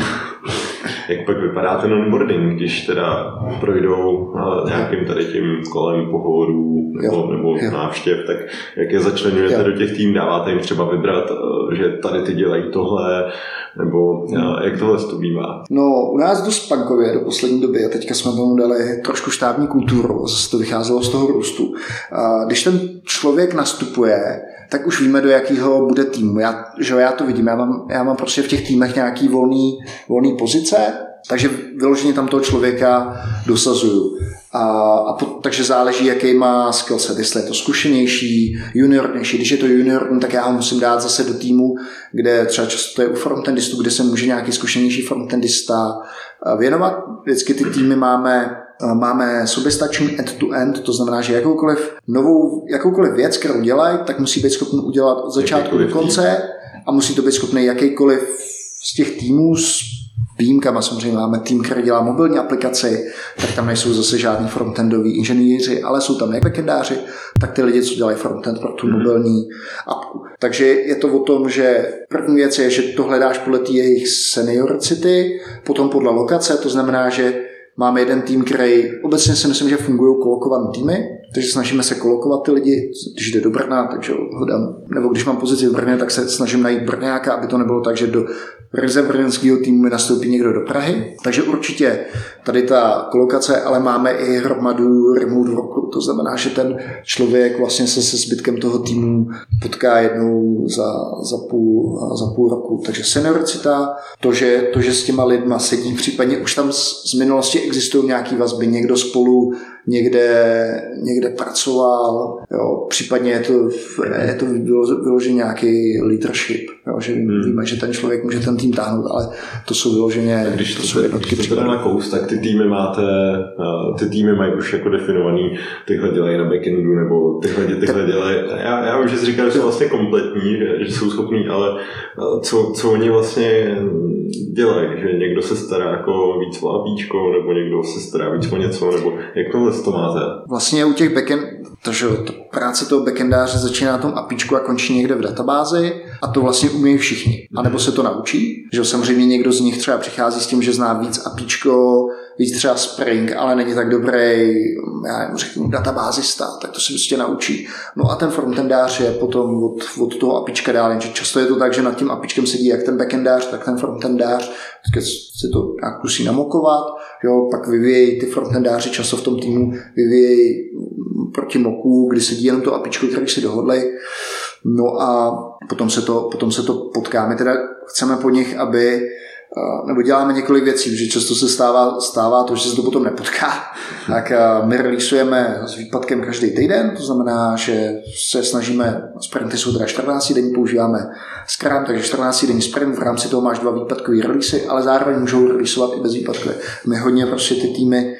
Jak pak vypadá ten onboarding, když teda projdou nějakým tady tím kolem pohovorů nebo, nebo jo. návštěv, tak jak je začlenujete jo. do těch tým, dáváte jim třeba vybrat, eh, že tady ty dělají tohle, nebo hmm. jak tohle to bývá? No, u nás dost punkově do poslední doby a teďka jsme tomu dali trošku štábní kulturu, zase to vycházelo z toho růstu. Když ten člověk nastupuje, tak už víme, do jakého bude týmu. Já, že já to vidím, já mám, já mám prostě v těch týmech nějaký volný, volný pozice, takže vyloženě tam toho člověka dosazuju. A, a po, takže záleží, jaký má skillset, jestli je to zkušenější, juniornější. Když je to junior, no, tak já ho musím dát zase do týmu, kde třeba často to je u frontendistů, kde se může nějaký zkušenější frontendista věnovat. Vždycky ty týmy máme máme soběstačný end-to-end, to znamená, že jakoukoliv novou, jakoukoliv věc, kterou dělají, tak musí být schopný udělat od začátku do konce a musí to být schopný jakýkoliv z těch týmů výjimkama. Samozřejmě máme tým, který dělá mobilní aplikaci, tak tam nejsou zase žádní frontendoví inženýři, ale jsou tam jak backendáři, tak ty lidi, co dělají frontend pro tu mhm. mobilní apku. Takže je to o tom, že první věc je, že to hledáš podle jejich seniority, potom podle lokace, to znamená, že Máme jeden tým, který obecně si myslím, že fungují kolokované týmy, takže snažíme se kolokovat ty lidi, když jde do Brna, takže ho dám, nebo když mám pozici v Brně, tak se snažím najít Brňáka, aby to nebylo tak, že do ryze brněnského týmu mi nastoupí někdo do Prahy. Takže určitě tady ta kolokace, ale máme i hromadu remote worku, to znamená, že ten člověk vlastně se se zbytkem toho týmu potká jednou za, za, půl, za půl roku. Takže senioricita, to že, to, že s těma lidma sedí, případně už tam z, z minulosti existují nějaké vazby, někdo spolu někde, někde pracoval, jo, případně je to, je to vyloženě nějaký leadership, jo, že hmm. víme, že ten člověk může ten tým táhnout, ale to jsou vyloženě když to, to jsou jednotky když to na kous, tak ty týmy máte, eh, ty týmy mají už jako definovaný, tyhle dělají na backendu, nebo tyhle, tyhle dělají, já, já už si říkal, že jsou vlastně kompletní, že, že jsou schopní, ale eh, co, co oni vlastně dělají, že někdo se stará jako víc o APIčko, nebo někdo se stará víc o něco, nebo jak tohle to máte? Vlastně u těch backend, takže to práce toho backendáře začíná na tom APIčku a končí někde v databázi a to vlastně umějí všichni. A nebo se to naučí, že samozřejmě někdo z nich třeba přichází s tím, že zná víc APIčko, víc třeba Spring, ale není tak dobrý, já nevím, řeknu, databázista, tak to se prostě naučí. No a ten frontendář je potom od, od toho APIčka dál, jenže často je to tak, že nad tím APIčkem sedí jak ten backendář, tak ten frontendář, se to nějak musí namokovat, jo, pak vyvíjejí ty frontendáři často v tom týmu, vyvíjejí proti moku, kdy sedí jenom to APIčko, které si dohodli. No a potom se to, potom se to potkáme. Teda chceme po nich, aby nebo děláme několik věcí, že často se stává, stává to, že se to potom nepotká, tak my releaseujeme s výpadkem každý týden, to znamená, že se snažíme, sprinty jsou teda 14 denní, používáme Scrum, takže 14 denní sprint, v rámci toho máš dva výpadkové releasy, ale zároveň můžou releaseovat i bez výpadkové. My hodně prostě ty týmy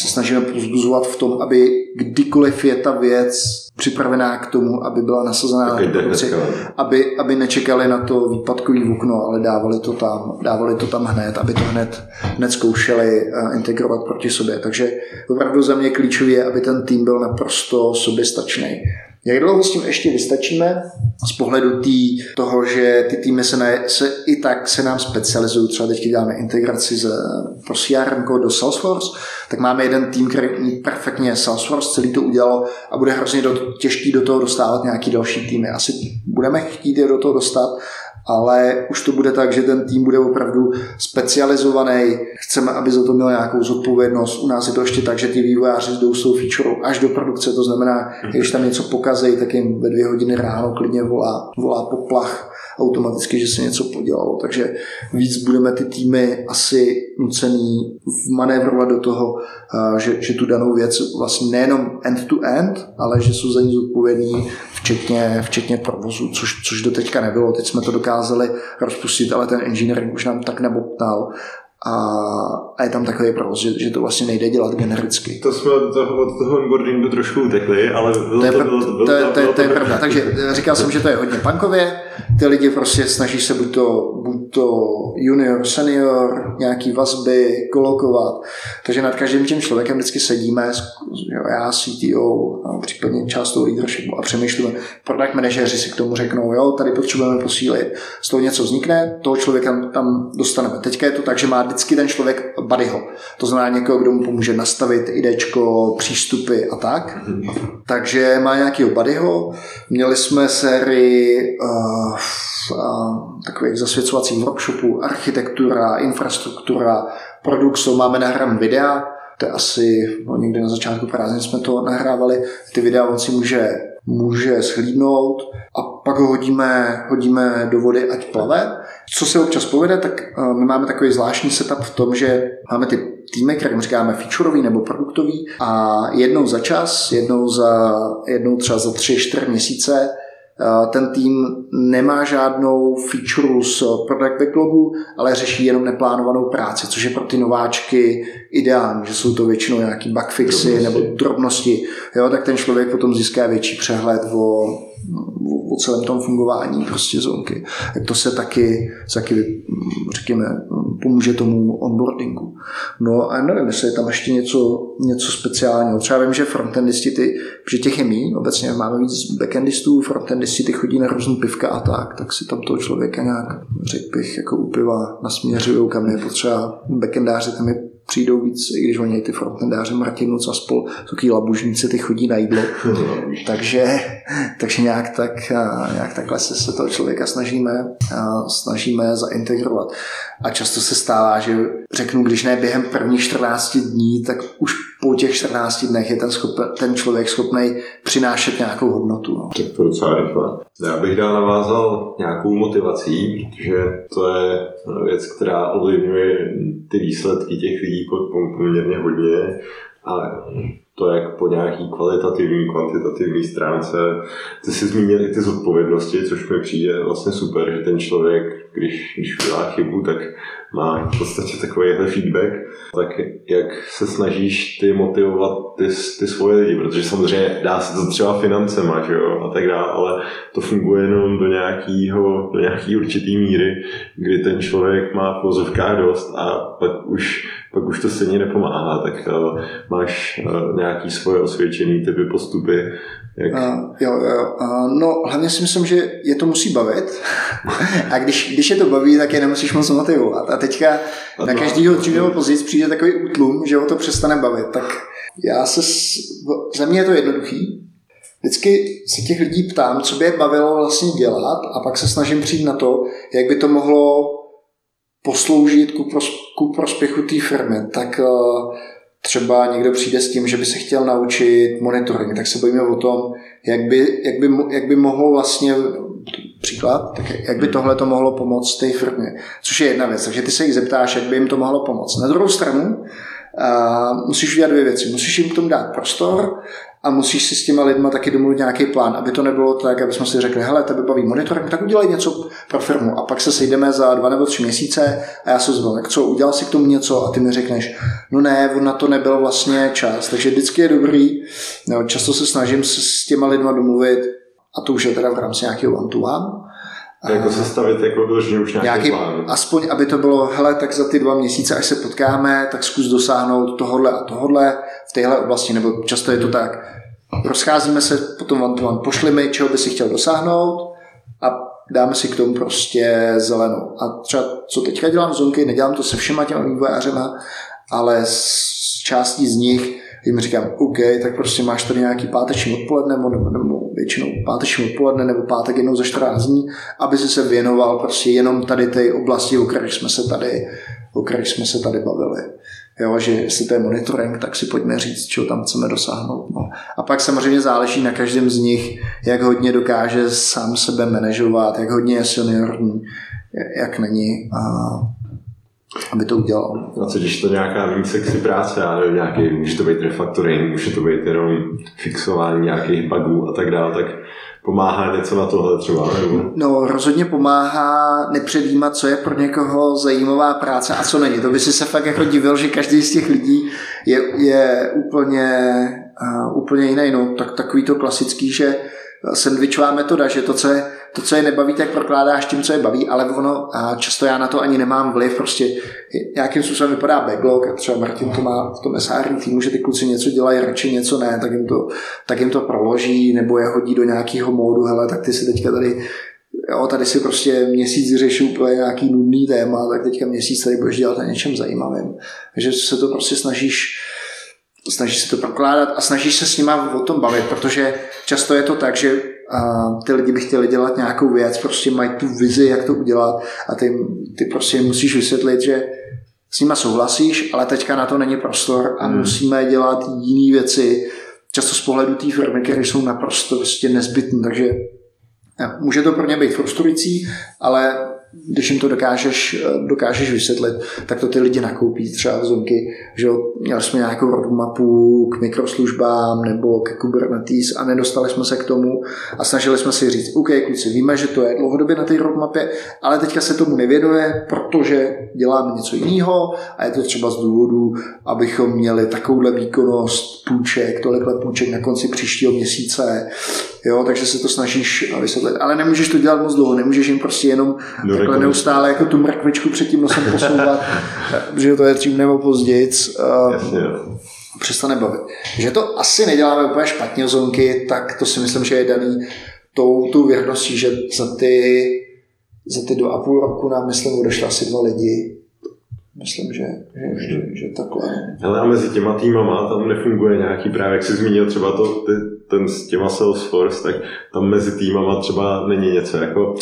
se snažíme pozbuzovat v tom, aby kdykoliv je ta věc připravená k tomu, aby byla nasazená na produkci, aby, aby nečekali na to výpadkový okno, ale dávali to tam, dávali to tam hned, aby to hned, hned zkoušeli uh, integrovat proti sobě. Takže opravdu za mě klíčové je, aby ten tým byl naprosto soběstačný. Jak dlouho s tím ještě vystačíme? Z pohledu tý, toho, že ty týmy se, ne, se i tak se nám specializují, třeba teď děláme integraci z, pro CRM do Salesforce, tak máme jeden tým, který perfektně Salesforce, celý to udělalo a bude hrozně do, těžký do toho dostávat nějaký další týmy. Asi budeme chtít je do toho dostat, ale už to bude tak, že ten tým bude opravdu specializovaný. Chceme, aby za to měl nějakou zodpovědnost. U nás je to ještě tak, že ty vývojáři jdou tou feature až do produkce, to znamená, když tam něco pokazejí, tak jim ve dvě hodiny ráno klidně volá, volá poplach automaticky, že se něco podělalo. Takže víc budeme ty týmy asi nucený manévrovat do toho, že, že tu danou věc vlastně nejenom end-to-end, ale že jsou za ní zodpovědní včetně, včetně provozu, což, což do teďka nebylo. Teď jsme to dokázali rozpustit, ale ten engineering už nám tak neboptal a, a je tam takový provoz, že, že to vlastně nejde dělat genericky. To jsme od toho, od toho onboardingu trošku utekli, ale bylo to, je, to, bylo, bylo, to, je, to, to je pravda. Takže říkal jsem, že to je hodně punkově. Ty lidi prostě snaží se buď to, buď to junior, senior, nějaký vazby, kolokovat. Takže nad každým tím člověkem vždycky sedíme, já, CTO, a případně část toho leadershipu a přemýšlíme. Product manažeři si k tomu řeknou, jo, tady potřebujeme posílit. Z toho něco vznikne, toho člověka tam dostaneme. Teďka je to tak, že má vždycky ten člověk buddyho. To znamená někoho, kdo mu pomůže nastavit idečko, přístupy a tak. Mm-hmm. Takže má nějakého buddyho. Měli jsme sérii uh, takových zasvěcovacích workshopů, architektura, infrastruktura, produkt, máme nahran videa, to je asi no, někde na začátku prázdnin jsme to nahrávali, ty videa on si může může schlídnout a pak ho hodíme, hodíme do vody, ať plave. Co se občas povede, tak my máme takový zvláštní setup v tom, že máme ty týmy, kterým říkáme featureový nebo produktový a jednou za čas, jednou, za, jednou třeba za tři, čtyři měsíce ten tým nemá žádnou feature z product backlogu, ale řeší jenom neplánovanou práci, což je pro ty nováčky ideální, že jsou to většinou nějaký bugfixy drobnosti. nebo drobnosti. Jo, tak ten člověk potom získá větší přehled o o celém tom fungování prostě zónky. Jak to se taky, taky řekněme, pomůže tomu onboardingu. No a nevím, jestli je tam ještě něco, něco speciálního. Třeba vím, že frontendisti, ty, že těch je míň, obecně máme víc backendistů, frontendisti ty chodí na různý pivka a tak, tak si tam toho člověka nějak, řekl bych, jako u piva nasměřují, kam je potřeba backendáři, tam je přijdou víc, i když oni ty frontendáři Martinu a spol, takový labužníci, ty chodí na jídlo. takže, takže nějak, tak, nějak takhle se, se toho člověka snažíme, snažíme zaintegrovat. A často se stává, že řeknu, když ne během prvních 14 dní, tak už po těch 14 dnech je ten, schop, ten člověk schopný přinášet nějakou hodnotu. No. Tak to docela rychle. Já bych dál navázal nějakou motivací, protože to je věc, která ovlivňuje ty výsledky těch lidí poměrně hodně. A to, jak po nějaký kvalitativní, kvantitativní stránce, ty si zmínil i ty zodpovědnosti, což mi přijde vlastně super, že ten člověk, když, když udělá chybu, tak má v podstatě takovýhle feedback, tak jak se snažíš ty motivovat ty, ty svoje lidi, protože samozřejmě dá se to třeba financema, že jo, a tak dále, ale to funguje jenom do nějakého, do nějaký určitý míry, kdy ten člověk má v pozovkách dost a pak už pak už to stejně nepomáhá, tak uh, máš uh, nějaký svoje osvědčený typy postupy. Jak... Uh, jo, jo. Uh, no, hlavně si myslím, že je to musí bavit a když, když je to baví, tak je nemusíš moc motivovat. A teďka a na každýho dřív nebo později přijde takový útlum, že ho to přestane bavit. Tak já se, za mě je to jednoduchý, Vždycky se těch lidí ptám, co by je bavilo vlastně dělat a pak se snažím přijít na to, jak by to mohlo posloužit ku, pros, ku prospěchu té firmy, tak uh, třeba někdo přijde s tím, že by se chtěl naučit monitoring, tak se bojíme o tom, jak by, jak by, jak by mohlo vlastně příklad, tak jak by tohle to mohlo pomoct té firmě, což je jedna věc, takže ty se jich zeptáš, jak by jim to mohlo pomoct. Na druhou stranu, Uh, musíš udělat dvě věci. Musíš jim tomu dát prostor a musíš si s těma lidma taky domluvit nějaký plán, aby to nebylo tak, aby jsme si řekli, hele, tebe baví monitoring, tak udělej něco pro firmu. A pak se sejdeme za dva nebo tři měsíce a já se zvu, tak co, udělal si k tomu něco? A ty mi řekneš, no ne, na to nebyl vlastně čas, takže vždycky je dobrý, no, často se snažím se s těma lidma domluvit a to už je teda v rámci nějakého one to one, jako sestavit jako vyloženě už nějaký, nějaký plán. Aspoň, aby to bylo, hele, tak za ty dva měsíce, až se potkáme, tak zkus dosáhnout tohodle a tohodle. V téhle oblasti, nebo často je to tak, rozcházíme se potom one to one, pošli mi, čeho by si chtěl dosáhnout a dáme si k tomu prostě zelenou. A třeba, co teďka dělám v Zonky, nedělám to se všema těma vývojářema, ale s částí z nich jim říkám, OK, tak prostě máš tady nějaký páteční odpoledne, nebo, nebo většinou páteční odpoledne, nebo pátek jednou za 14 dní, aby si se věnoval prostě jenom tady té oblasti, o kterých jsme se tady, o kterých jsme se tady bavili. Jo, že jestli to je monitoring, tak si pojďme říct, čeho tam chceme dosáhnout. No. A pak samozřejmě záleží na každém z nich, jak hodně dokáže sám sebe manažovat, jak hodně je seniorní, jak není. A aby to udělal. A co když to nějaká méně sexy práce, já nevím, nějaký, může to být refactoring, může to být jenom fixování nějakých bugů a tak dále, tak pomáhá něco na tohle třeba? Nebo? No rozhodně pomáhá nepředjímat, co je pro někoho zajímavá práce a co není. To by si se fakt jako divil, že každý z těch lidí je, je úplně, uh, úplně jiný. No, tak, takový to klasický, že sandwichová metoda, že to, co je to, co je nebaví, tak prokládáš tím, co je baví, ale ono, a často já na to ani nemám vliv, prostě nějakým způsobem vypadá backlog, třeba Martin to má v tom SR týmu, že ty kluci něco dělají, radši něco ne, tak jim to, tak jim to proloží, nebo je hodí do nějakého módu, hele, tak ty si teďka tady jo, tady si prostě měsíc řeší úplně nějaký nudný téma, tak teďka měsíc tady budeš dělat na něčem zajímavým. Takže se to prostě snažíš snažíš se to prokládat a snažíš se s nima o tom bavit, protože často je to tak, že a ty lidi by chtěli dělat nějakou věc, prostě mají tu vizi, jak to udělat a ty, ty prostě musíš vysvětlit, že s nima souhlasíš, ale teďka na to není prostor a hmm. musíme dělat jiné věci, často z pohledu té firmy, které jsou naprosto prostě nezbytné, takže může to pro ně být frustrující, ale když jim to dokážeš, dokážeš vysvětlit, tak to ty lidi nakoupí třeba zonky, že měli jsme nějakou roadmapu k mikroslužbám nebo ke Kubernetes a nedostali jsme se k tomu a snažili jsme si říct, OK, kluci, víme, že to je dlouhodobě na té roadmapě, ale teďka se tomu nevěnuje, protože děláme něco jiného a je to třeba z důvodu, abychom měli takovouhle výkonnost půjček, tolikhle půjček na konci příštího měsíce, jo, takže se to snažíš vysvětlit. Ale nemůžeš to dělat moc dlouho, nemůžeš jim prostě jenom Do takhle neustále jako tu mrkvičku před tím nosem posouvat, že to je dřív nebo později. Uh, přestane bavit. Že to asi neděláme úplně špatně zonky, tak to si myslím, že je daný tou, tou věrností, že za ty, za ty do a půl roku nám, myslím, odešla asi dva lidi. Myslím, že, že, že, že takhle. Ale a mezi těma týmama tam nefunguje nějaký právě, jak jsi zmínil třeba to, ty, ten s těma Salesforce, tak tam mezi týmama třeba není něco jako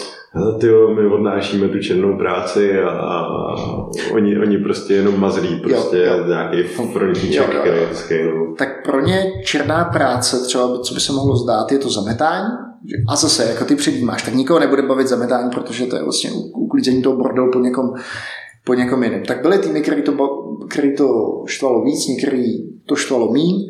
ty my odnášíme tu černou práci a, a oni, oni prostě jenom mazlí prostě jo, jo. nějaký frontíček, který je schénu. Tak pro ně černá práce, třeba co by se mohlo zdát, je to zametání. A zase, jako ty předjímáš, tak nikoho nebude bavit zametání, protože to je vlastně uklízení toho bordelu po někom, po někom jiném. Tak byly týmy, který to, který to štvalo víc, některý to štvalo míň.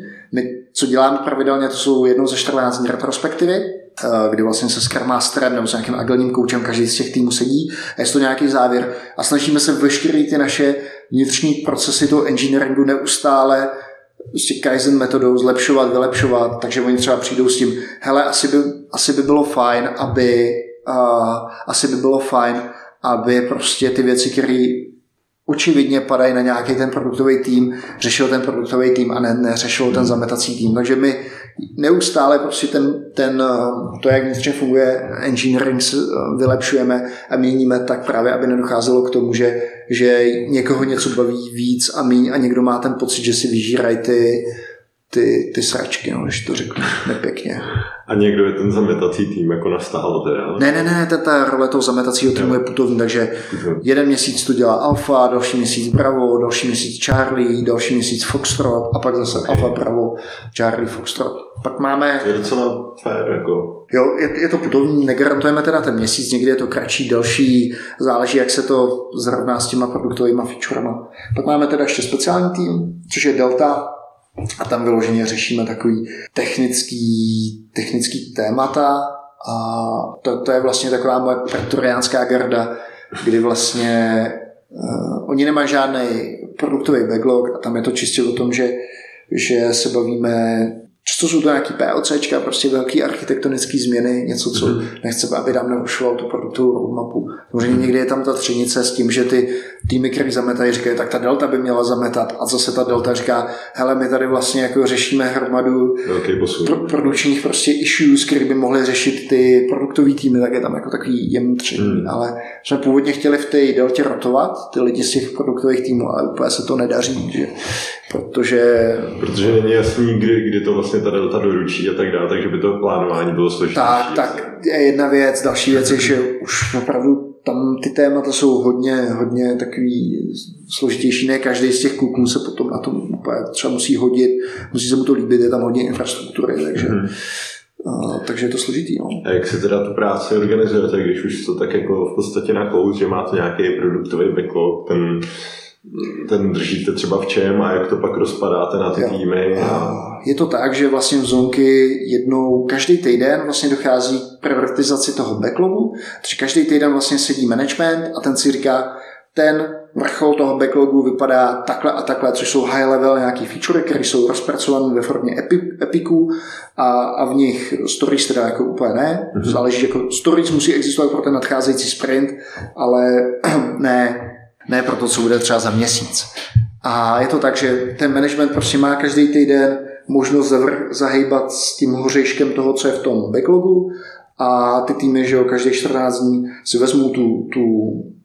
Co děláme pravidelně, to jsou jednou ze 14 dní retrospektivy, eh, kdy vlastně se Scrum Masterem nebo s nějakým agilním koučem každý z těch týmů sedí. A je to nějaký závěr. A snažíme se veškeré ty naše vnitřní procesy toho engineeringu neustále prostě Kaizen metodou zlepšovat, vylepšovat, takže oni třeba přijdou s tím, hele, asi by, asi by bylo fajn, aby uh, asi by bylo fajn, aby prostě ty věci, které očividně padají na nějaký ten produktový tým, řešil ten produktový tým a ne, neřešil ten zametací tým. Takže my neustále prostě ten, ten, to, jak vnitřně funguje engineering, vylepšujeme a měníme tak právě, aby nedocházelo k tomu, že, že někoho něco baví víc a míň a někdo má ten pocit, že si vyžírají ty, ty, ty sračky, no, když to řeknu nepěkně. A někdo je ten zametací tým jako nastálo teda? Ne, ne, ne, ta, ta role toho zametacího týmu je putovní, takže jeden měsíc to dělá Alfa, další měsíc Bravo, další měsíc Charlie, další měsíc Foxtrot a pak zase Alfa, Bravo, Charlie, Foxtrot. Pak máme... Je docela fér, jako. Jo, je, je to putovní, negarantujeme teda ten měsíc, někdy je to kratší, delší, záleží, jak se to zrovná s těma produktovými featurema. Pak máme teda ještě speciální tým, což je Delta, a tam vyloženě řešíme takový technický, technický témata a to, to je vlastně taková moje pretoriánská garda, kdy vlastně uh, oni nemají žádný produktový backlog a tam je to čistě o tom, že, že se bavíme Často jsou to nějaký PLCčka, prostě velký architektonické změny, něco, co mm-hmm. nechceme, aby nám narušovalo tu produktovou roadmapu. Samozřejmě někdy je tam ta třenice s tím, že ty týmy, které zametají, říkají, tak ta delta by měla zametat. A zase ta delta říká, hele, my tady vlastně jako řešíme hromadu pro, produkčních prostě issues, které by mohly řešit ty produktové týmy, tak je tam jako takový jemný tření. Mm. Ale jsme původně chtěli v té deltě rotovat ty lidi z těch produktových týmů, ale úplně se to nedaří, že? protože... Protože není jasný, kdy, kdy to vlastně ta delta doručí a tak dále, takže by to plánování bylo složité. Tak, tak je jedna věc, další věc je, že už opravdu tam ty témata jsou hodně, hodně takový složitější, ne každý z těch kluků se potom na tom úplně třeba musí hodit, musí se mu to líbit, je tam hodně infrastruktury, takže mm-hmm. Uh, takže je to složitý. No. A jak si teda tu práci organizujete, když už to tak jako v podstatě na kous, že máte nějaký produktový backlog, ten ten držíte třeba v čem a jak to pak rozpadáte na ty jo. týmy? A... Je to tak, že vlastně v Zonky jednou, každý týden vlastně dochází k prioritizaci toho backlogu, takže každý týden vlastně sedí management a ten si říká, ten vrchol toho backlogu vypadá takhle a takhle, což jsou high level nějaký feature, které jsou rozpracované ve formě epi, epiků a, a v nich stories teda jako úplně ne. Mm-hmm. Záleží, jako stories musí existovat pro ten nadcházející sprint, ale ne ne pro to, co bude třeba za měsíc. A je to tak, že ten management prostě má každý týden možnost zavr- zahýbat s tím hořejškem toho, co je v tom backlogu a ty týmy, že jo, každý 14 dní si vezmou tu, tu,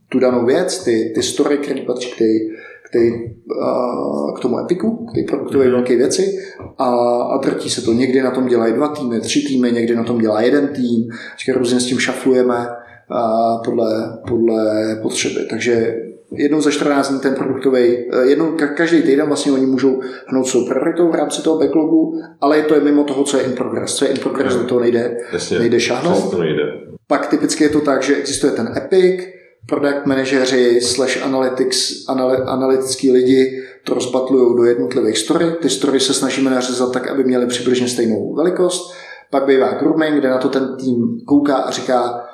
tu danou věc, ty, ty story, které patří k, ty, k, ty, uh, k tomu epiku, k té produktové mm. velké věci a, a drtí se to. Někdy na tom dělají dva týmy, tři týmy, někdy na tom dělá jeden tým, různě s tím šafujeme uh, podle, podle potřeby. Takže jednou za 14 dní ten produktový, eh, jednou každý týden vlastně oni můžou hnout svou prioritou v rámci toho backlogu, ale je to je mimo toho, co je in progress. Co je in progress, do toho nejde, Jasně, nejde šáhnout. To nejde. Pak typicky je to tak, že existuje ten Epic, product manažeři slash analytics, analytický lidi to rozbatlují do jednotlivých story. Ty story se snažíme nařezat tak, aby měly přibližně stejnou velikost. Pak bývá grooming, kde na to ten tým kouká a říká,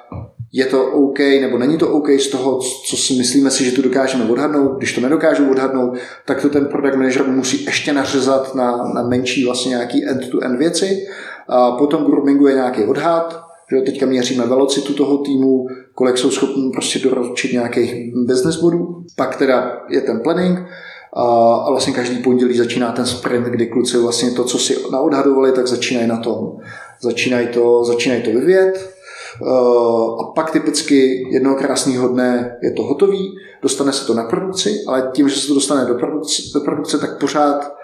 je to OK nebo není to OK z toho, co si myslíme si, že to dokážeme odhadnout. Když to nedokážu odhadnout, tak to ten product manager musí ještě nařezat na, na menší vlastně nějaký end-to-end věci. A potom groomingu je nějaký odhad, že teďka měříme velocitu toho týmu, kolik jsou schopni prostě doručit nějakých business bodů. Pak teda je ten planning, a vlastně každý pondělí začíná ten sprint, kdy kluci vlastně to, co si naodhadovali, tak začínají na tom. Začínají to, začínají to vyvět, a pak typicky jednoho krásného dne je to hotový, dostane se to na produkci, ale tím, že se to dostane do produkce, do produkce tak pořád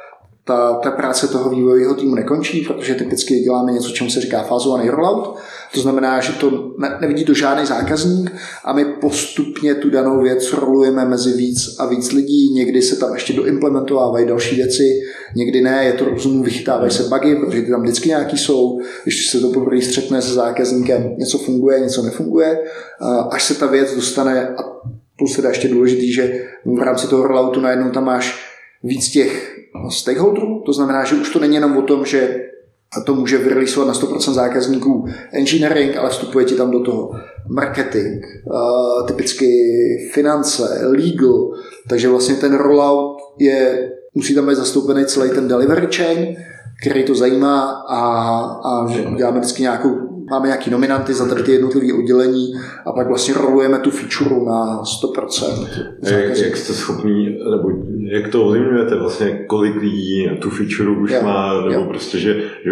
ta, ta práce toho vývojového týmu nekončí, protože typicky děláme něco, čemu se říká fázovaný rollout. To znamená, že to ne, nevidí to žádný zákazník a my postupně tu danou věc rolujeme mezi víc a víc lidí. Někdy se tam ještě doimplementovávají další věci, někdy ne, je to rozumů, vychytávají se bugy, protože ty tam vždycky nějaký jsou. Když se to poprvé střetne se zákazníkem, něco funguje, něco nefunguje, až se ta věc dostane a plus teda ještě důležitý, že v rámci toho rolloutu najednou tam máš víc těch stakeholderů, to znamená, že už to není jenom o tom, že to může vyreleasovat na 100% zákazníků engineering, ale vstupuje ti tam do toho marketing, typicky finance, legal, takže vlastně ten rollout je, musí tam být zastoupený celý ten delivery chain, který to zajímá a, a děláme vždycky nějakou máme nějaký nominanty za tady ty jednotlivé oddělení a pak vlastně rolujeme tu feature na 100%. Jak, jak jste schopní, nebo jak to ovlivňujete vlastně, kolik lidí tu feature už jo, má, nebo jo. prostě, že, že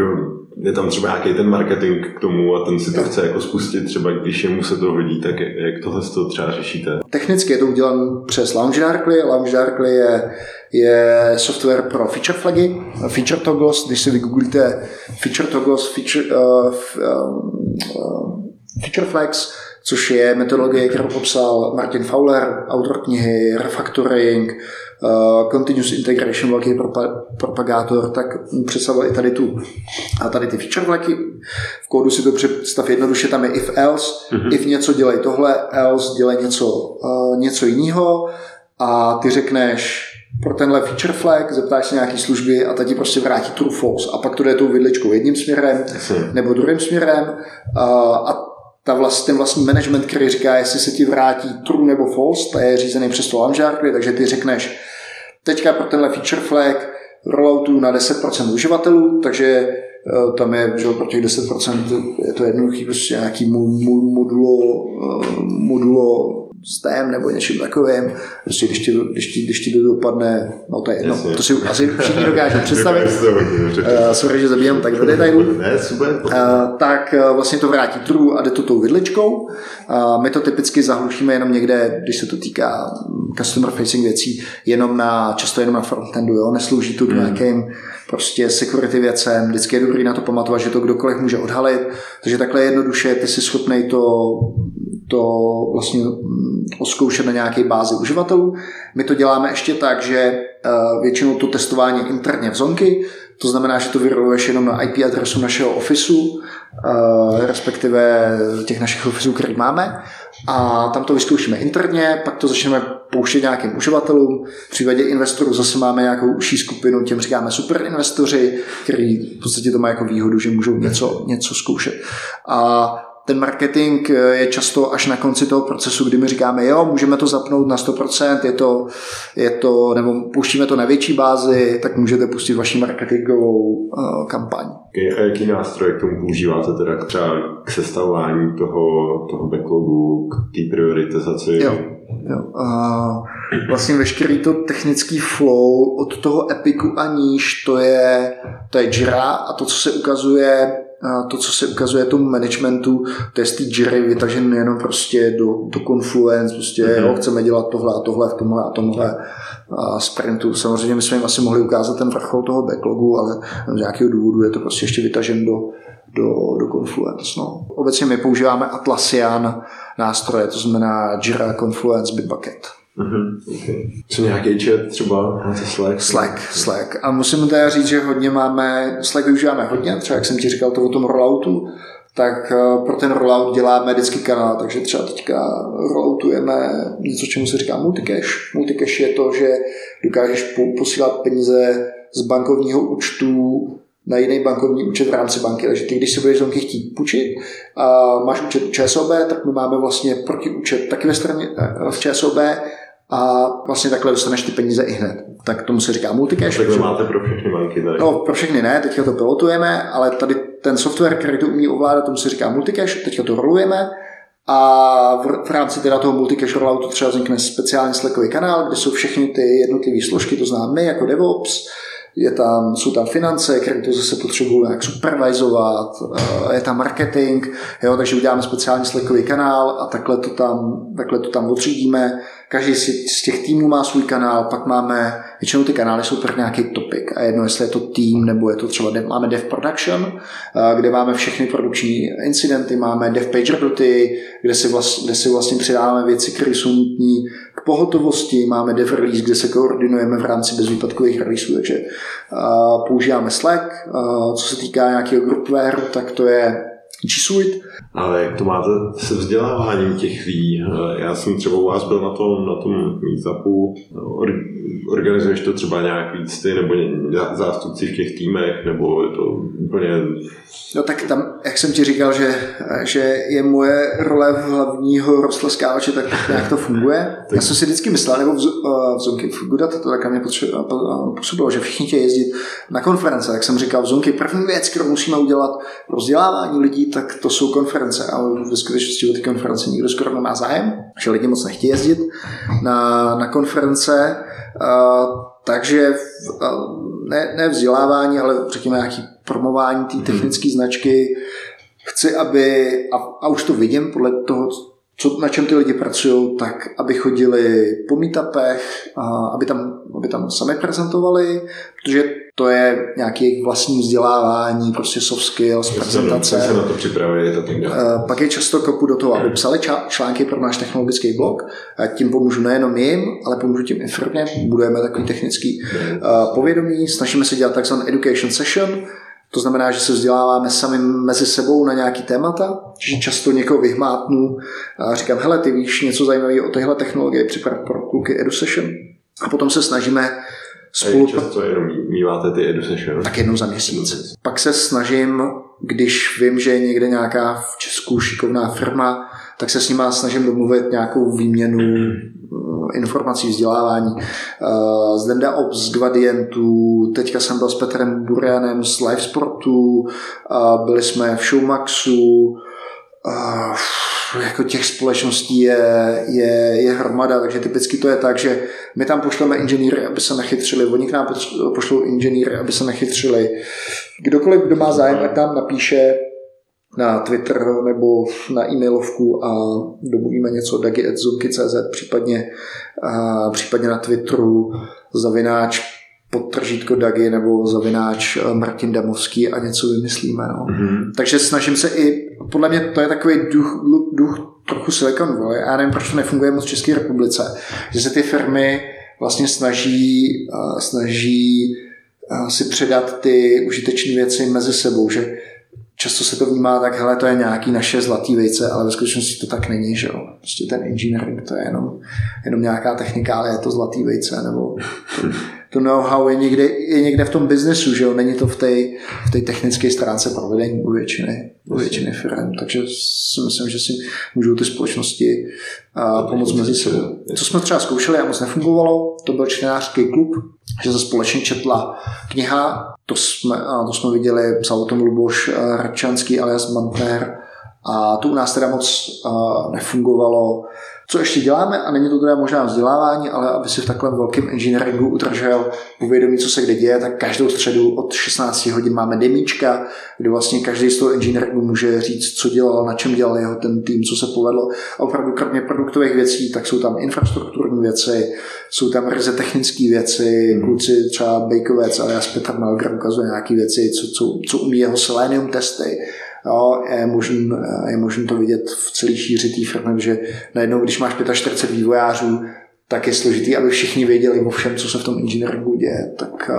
je tam třeba nějaký ten marketing k tomu a ten si to chce jako spustit, třeba když jemu se to hodí, tak jak tohle to třeba řešíte? Technicky je to udělané přes LaunchDarkly. LaunchDarkly je, je software pro feature flagy, feature toggles, když si vygooglíte feature toggles, feature, uh, uh, feature flags, což je metodologie, kterou popsal Martin Fowler, autor knihy Refactoring, uh, Continuous Integration, velký propagátor, tak představil i tady tu a tady ty feature vlaky. V kódu si to představ jednoduše, tam je if else, mm-hmm. if něco dělej tohle, else dělej něco, uh, něco jiného. A ty řekneš pro tenhle feature flag, zeptáš se nějaký služby a ta ti prostě vrátí true false. A pak to jde tou vidličkou jedním směrem nebo druhým směrem. Uh, a ta vlast, ten vlastní management, který říká, jestli se ti vrátí true nebo false, to je řízený přes to Lamžárkly, takže ty řekneš, teďka pro tenhle feature flag rolloutu na 10% uživatelů, takže eh, tam je, že pro těch 10% je to jednoduchý, prostě nějaký modulo, eh, modulo stem nebo něčím takovým. Prostě když ti, když ti, když ti to dopadne, no to je jedno, to si asi všichni dokážou představit. uh, sorry, že zabíjám tak do detailů. Ne, super. Uh, tak uh, vlastně to vrátí true a jde to tou vidličkou. Uh, my to typicky zahlušíme jenom někde, když se to týká customer facing věcí, jenom na, často jenom na frontendu, jo? neslouží to hmm. nějakým prostě security věcem, vždycky je dobrý na to pamatovat, že to kdokoliv může odhalit, takže takhle jednoduše ty jsi schopný to to vlastně mm, oskoušet na nějaké bázi uživatelů. My to děláme ještě tak, že eh, většinou to testování interně v zonky, to znamená, že to vyroluješ jenom na IP adresu našeho ofisu, eh, respektive těch našich ofisů, které máme. A tam to vyzkoušíme interně, pak to začneme pouštět nějakým uživatelům. V případě investorů zase máme nějakou užší skupinu, těm říkáme super investoři, kteří v podstatě to mají jako výhodu, že můžou něco, něco zkoušet. A ten marketing eh, je často až na konci toho procesu, kdy my říkáme, jo, můžeme to zapnout na 100%, je to, je to nebo pouštíme to na větší bázi, tak můžete pustit vaši marketingovou uh, kampaň. A jaký nástroj k tomu používáte teda třeba k sestavování toho, toho backlogu, k té prioritizaci? Jo, jo. Uh, vlastně veškerý to technický flow od toho Epiku a níž, to je, to je Jira a to, co se ukazuje to, co se ukazuje tomu managementu, to je z té Jiry vytažený jenom prostě do, do Confluence, prostě mm-hmm. jo, chceme dělat tohle a tohle v tomhle a tomhle a sprintu. Samozřejmě my jsme jim asi mohli ukázat ten vrchol toho backlogu, ale z nějakého důvodu je to prostě ještě vytažen do, do, do Confluence. No. Obecně my používáme Atlassian nástroje, to znamená Jira, Confluence, Bitbucket. Mm-hmm. Okay. Co nějaký chat třeba? Slack? Slack, Slack. A musím teda říct, že hodně máme, Slack využíváme hodně, třeba jak jsem ti říkal to o tom rolloutu, tak eh, pro ten rollout děláme vždycky kanál, takže třeba teďka rolloutujeme něco, čemu se říká multicache. Multicache je to, že dokážeš posílat peníze z bankovního účtu na jiný bankovní účet v rámci banky. Takže ty, když si budeš zonky chtít půjčit a máš účet u ČSOB, tak my máme vlastně protiúčet taky ve straně eh, v ČSOB a vlastně takhle dostaneš ty peníze i hned. Tak tomu se říká multicash. Takže máte pro všechny banky tady. No, pro všechny ne, teďka to pilotujeme, ale tady ten software, který to umí ovládat, tomu se říká multicash, teďka to rolujeme a v, v rámci teda toho multicache rolloutu třeba vznikne speciální Slackový kanál, kde jsou všechny ty jednotlivé složky, to znamená my jako DevOps, je tam, jsou tam finance, které to zase potřebují nějak supervizovat, eh, je tam marketing, jo, takže uděláme speciální Slackový kanál a takhle to tam, takhle to tam odřídíme. Každý z těch týmů má svůj kanál, pak máme, většinou ty kanály jsou pro nějaký topic a jedno, jestli je to tým nebo je to třeba, máme dev production, kde máme všechny produkční incidenty, máme dev page roboty, kde si, vlast, kde si vlastně přidáváme věci, které jsou nutné k pohotovosti, máme dev release, kde se koordinujeme v rámci bezvýpadkových releaseů, takže uh, používáme Slack. Uh, co se týká nějakého groupwareu, tak to je G Suite. Ale jak to máte se vzděláváním těch lidí? Já jsem třeba u vás byl na tom, na tom meetupu. Organizuješ to třeba nějak víc ty, nebo zástupci v těch týmech, nebo je to úplně... No tak tam, jak jsem ti říkal, že, že je moje role v hlavního rostleskávače, tak nějak to funguje. Já jsem si vždycky myslel, nebo v, v Zonky v Gudat to tak mě působilo, že všichni chtějí jezdit na konference. Tak jsem říkal, v Zonky první věc, kterou musíme udělat pro vzdělávání lidí, tak to jsou konference. Ale ve skutečnosti o ty konference nikdo skoro nemá zájem, že lidi moc nechtějí jezdit na, na konference. Uh, takže uh, ne, ne vzdělávání, ale řekněme nějaký promování té technické značky. Chci, aby, a, a už to vidím podle toho, co, na čem ty lidi pracují, tak aby chodili po meetupech, a aby, tam, aby tam sami prezentovali, protože to je nějaký vlastní vzdělávání, prostě soft skills, prezentace. Se na to připravili, to uh, Pak je často kopu do toho, aby psali články pro náš technologický blog. A tím pomůžu nejenom jim, ale pomůžu tím i firmě. Budujeme takový technický uh, povědomí. Snažíme se dělat takzvaný education session, to znamená, že se vzděláváme sami mezi sebou na nějaký témata, že často někoho vyhmátnu a říkám, hele, ty víš něco zajímavého o téhle technologii, připravit pro kluky EduSession. A potom se snažíme spolu... A často jenom míváte ty EduSession? Tak jednou za měsíc. Pak se snažím, když vím, že je někde nějaká v Česku šikovná firma, tak se s nima snažím domluvit nějakou výměnu informací, vzdělávání. Eh, z Denda Ops, z teďka jsem byl s Petrem Burianem z Live Sportu, byli jsme v Showmaxu, jako těch společností je, je, je hromada, takže typicky to je tak, že my tam pošleme inženýry, aby se nachytřili, oni k nám pošlou inženýry, aby se nachytřili. Kdokoliv, kdo má zájem, tak tam napíše na Twitter nebo na e-mailovku a domluvíme něco dagi.zunky.cz, případně, a případně na Twitteru zavináč podtržítko Dagi nebo zavináč eh, Martin Damovský a něco vymyslíme. No. Mm-hmm. Takže snažím se i, podle mě to je takový duch, duch trochu Silicon Valley. Já nevím, proč to nefunguje moc v České republice. Že se ty firmy vlastně snaží, uh, snaží uh, si předat ty užitečné věci mezi sebou, že často se to vnímá tak, hele, to je nějaký naše zlatý vejce, ale ve skutečnosti to tak není, že jo. Prostě ten engineering, to je jenom, jenom nějaká technika, ale je to zlatý vejce, nebo to, know-how je někde, je někde v tom biznesu, že jo, není to v té v technické stránce provedení u většiny, u většiny firm, takže si myslím, že si můžou ty společnosti a, pomoct mezi sebou. Co jsme třeba zkoušeli a moc nefungovalo, to byl čtenářský klub, že se společně četla kniha, to jsme, to jsme viděli, psal o tom Luboš Radčanský alias Mantner, a to u nás teda moc uh, nefungovalo co ještě děláme, a není to teda možná vzdělávání, ale aby si v takovém velkém engineeringu udržel povědomí, co se kde děje, tak každou středu od 16 hodin máme demíčka, kde vlastně každý z toho engineeringu může říct, co dělal, na čem dělal jeho ten tým, co se povedlo. A opravdu kromě produktových věcí, tak jsou tam infrastrukturní věci, jsou tam ryze technické věci, kluci třeba Bejkovec, ale já s Petr Melger ukazuje nějaké věci, co, co, co umí jeho Selenium testy, Jo, je možné je možný to vidět v celé šíři té firmy, že najednou, když máš 45 vývojářů, tak je složitý, aby všichni věděli o všem, co se v tom engineeringu děje. Tak,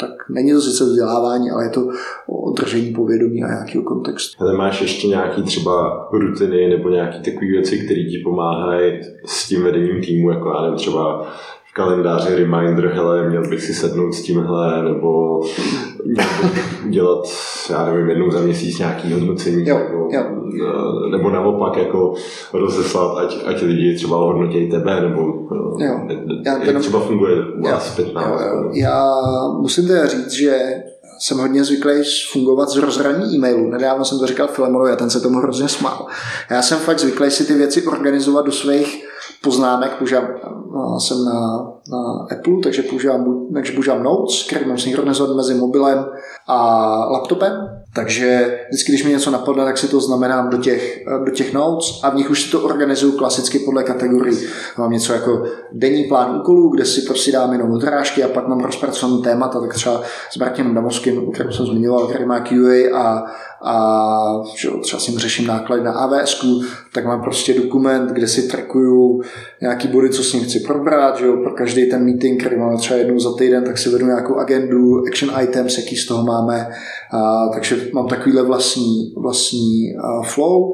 tak není to sice vzdělávání, ale je to o držení povědomí a nějakého kontextu. Ale máš ještě nějaký třeba rutiny nebo nějaké takové věci, které ti pomáhají s tím vedením týmu, jako já nevím, třeba kalendáři reminder, hele, měl bych si sednout s tímhle, nebo dělat, já nevím, jednou za měsíc nějaký hodnocení, jo, nebo, jo. Eh, nebo naopak jako rozeslat, ať, ať lidi třeba hodnotějí tebe, nebo eh, jo. Já jak jenom, třeba funguje u vás zpětná. Já musím teda říct, že jsem hodně zvyklý fungovat z rozhraní e-mailu. Nedávno jsem to říkal Filemonovi a ten se tomu hrozně smál. Já jsem fakt zvyklý si ty věci organizovat do svých poznámek, používám, jsem na, na Apple, takže používám, takže používám Notes, který mám synchronizovat mezi mobilem a laptopem. Takže vždycky, když mi něco napadne, tak si to znamenám do těch, do těch notes a v nich už si to organizuju klasicky podle kategorií. Mám něco jako denní plán úkolů, kde si prostě dám jenom odrážky a pak mám rozpracovaný témata, tak třeba s Martinem Damovským, který jsem zmiňoval, který má QA a, a že třeba si řeším náklady na AWS, tak mám prostě dokument, kde si trackuju nějaký body, co s ním chci probrat, že jo, pro každý ten meeting, který máme třeba jednou za týden, tak si vedu nějakou agendu, action items, jaký z toho máme, a, takže mám takovýhle vlastní, vlastní a, flow.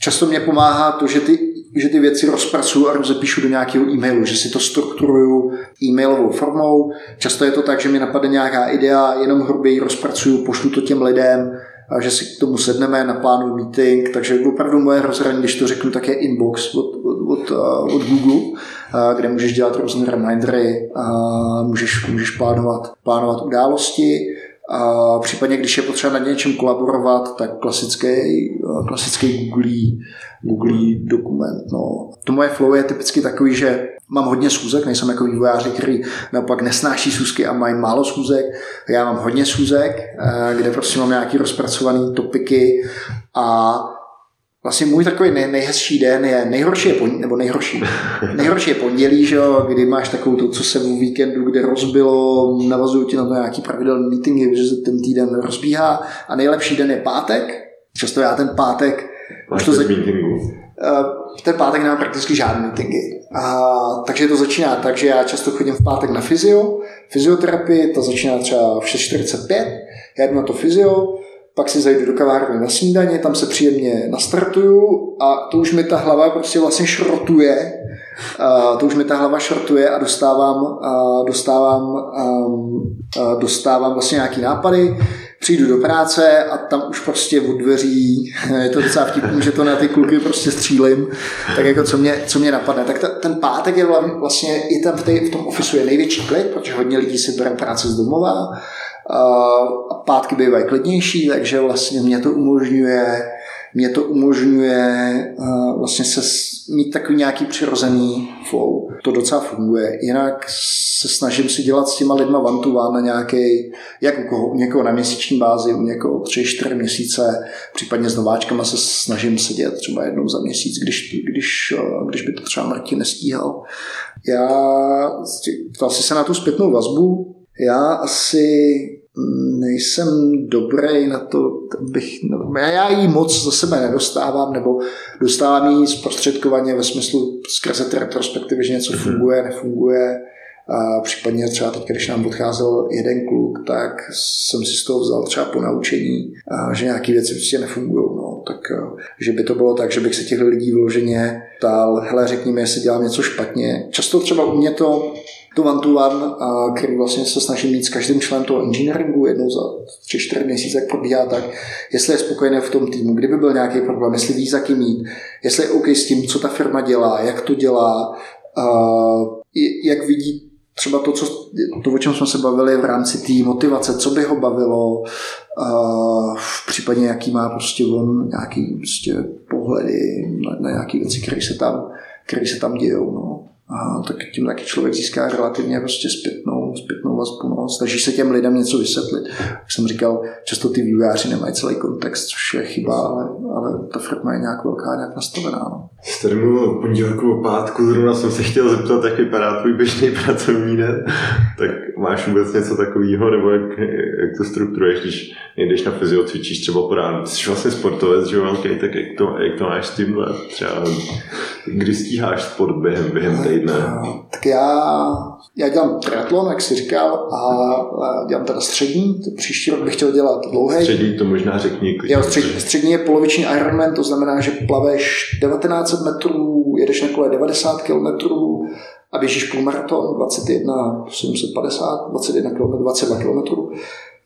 Často mě pomáhá to, že ty, že ty věci rozpracuju a rozepíšu do nějakého e-mailu, že si to strukturuju e-mailovou formou. Často je to tak, že mi napadne nějaká idea, jenom hrubě ji rozpracuju, pošlu to těm lidem, a že si k tomu sedneme, na plánu meeting, takže opravdu moje rozhraní, když to řeknu, tak je inbox od, od, od, od Google, kde můžeš dělat různé remindery, a můžeš, můžeš plánovat, plánovat události, a případně, když je potřeba na něčem kolaborovat, tak klasický, klasický Google, Google dokument. No. To moje flow je typicky takový, že mám hodně schůzek, nejsem jako vývojáři, který naopak nesnáší schůzky a mají málo schůzek. Já mám hodně schůzek, eh, kde prostě mám nějaký rozpracovaný topiky a Vlastně můj takový nej, nejhezčí den je, nejhorší je pondělí, nebo nejhorší, nejhorší je pondělí, že jo, kdy máš takovou to, co se v víkendu, kde rozbilo, navazují ti na to nějaký pravidelný meetingy, že se ten týden rozbíhá a nejlepší den je pátek. Často já ten pátek Máš to zač- eh, ten pátek nemám prakticky žádné meetingy. A, takže to začíná tak, že já často chodím v pátek na fyzio, fyzioterapii, to začíná třeba v 6.45, já jdu na to fyzio, pak si zajdu do kavárny na snídaně, tam se příjemně nastartuju a to už mi ta hlava prostě vlastně šrotuje, to už mi ta hlava šrotuje a dostávám, dostávám, dostávám vlastně nějaký nápady, přijdu do práce a tam už prostě od dveří, je to docela vtipný, že to na ty kluky prostě střílim, tak jako co mě, co mě napadne. Tak ta, ten pátek je vlastně, i tam v, té, v tom ofisu je největší klid, protože hodně lidí si bere práce z domova, a pátky bývají klidnější, takže vlastně mě to umožňuje mě to umožňuje vlastně se mít takový nějaký přirozený flow. To docela funguje. Jinak se snažím si dělat s těma lidma one to one na nějaký, jak u, koho, u někoho na měsíční bázi, u někoho tři, čtyři měsíce, případně s nováčkama se snažím sedět třeba jednou za měsíc, když, když, když by to třeba Martin nestíhal. Já asi se na tu zpětnou vazbu já asi nejsem dobrý na to, bych, já jí moc za sebe nedostávám, nebo dostávám jí zprostředkovaně ve smyslu skrze ty retrospektivy, že něco mhm. funguje, nefunguje. A případně třeba teď, když nám odcházel jeden kluk, tak jsem si z toho vzal třeba po naučení, že nějaké věci prostě nefungují. No. Tak, že by to bylo tak, že bych se těch lidí vloženě ptal, hele, řekni mi, jestli dělám něco špatně. Často třeba u mě to to one to one, který vlastně se snažím mít s každým členem toho engineeringu jednou za 3-4 měsíce, jak probíhá tak, jestli je spokojený v tom týmu, kdyby byl nějaký problém, jestli ví, za kým mít, jestli je OK s tím, co ta firma dělá, jak to dělá, jak vidí třeba to, co, to, o čem jsme se bavili v rámci té motivace, co by ho bavilo, v případě jaký má prostě on nějaký prostě pohledy na, na nějaké věci, které se tam, které se tam dějou. No a tak tím taky člověk získá relativně prostě zpětnou, zpětnou vazbu. No. Snaží se těm lidem něco vysvětlit. Jak jsem říkal, často ty vývojáři nemají celý kontext, což je chyba, ale, ale ta firma je nějak velká, nějak nastavená. No. Jste mluvil o pondělku, o pátku, zrovna jsem se chtěl zeptat, jak vypadá tvůj běžný pracovní den. tak máš vůbec něco takového, nebo jak, jak to strukturuješ, když jdeš na fyzio, cvičíš třeba po ránu. Jsi vlastně sportovec, že velký, tak jak to, jak to máš s tímhle? Třeba kdy stíháš sport během, během týdne? Tak já, já dělám triatlon, jak jsi říkal, a dělám teda střední. Příští rok bych chtěl dělat dlouhý. Střední to možná řekni. Jo, střední, střední je poloviční Ironman, to znamená, že plaveš 1900 metrů, jedeš na kole 90 km, a běžíš půlmaraton 21 750, 21 km, 22 km.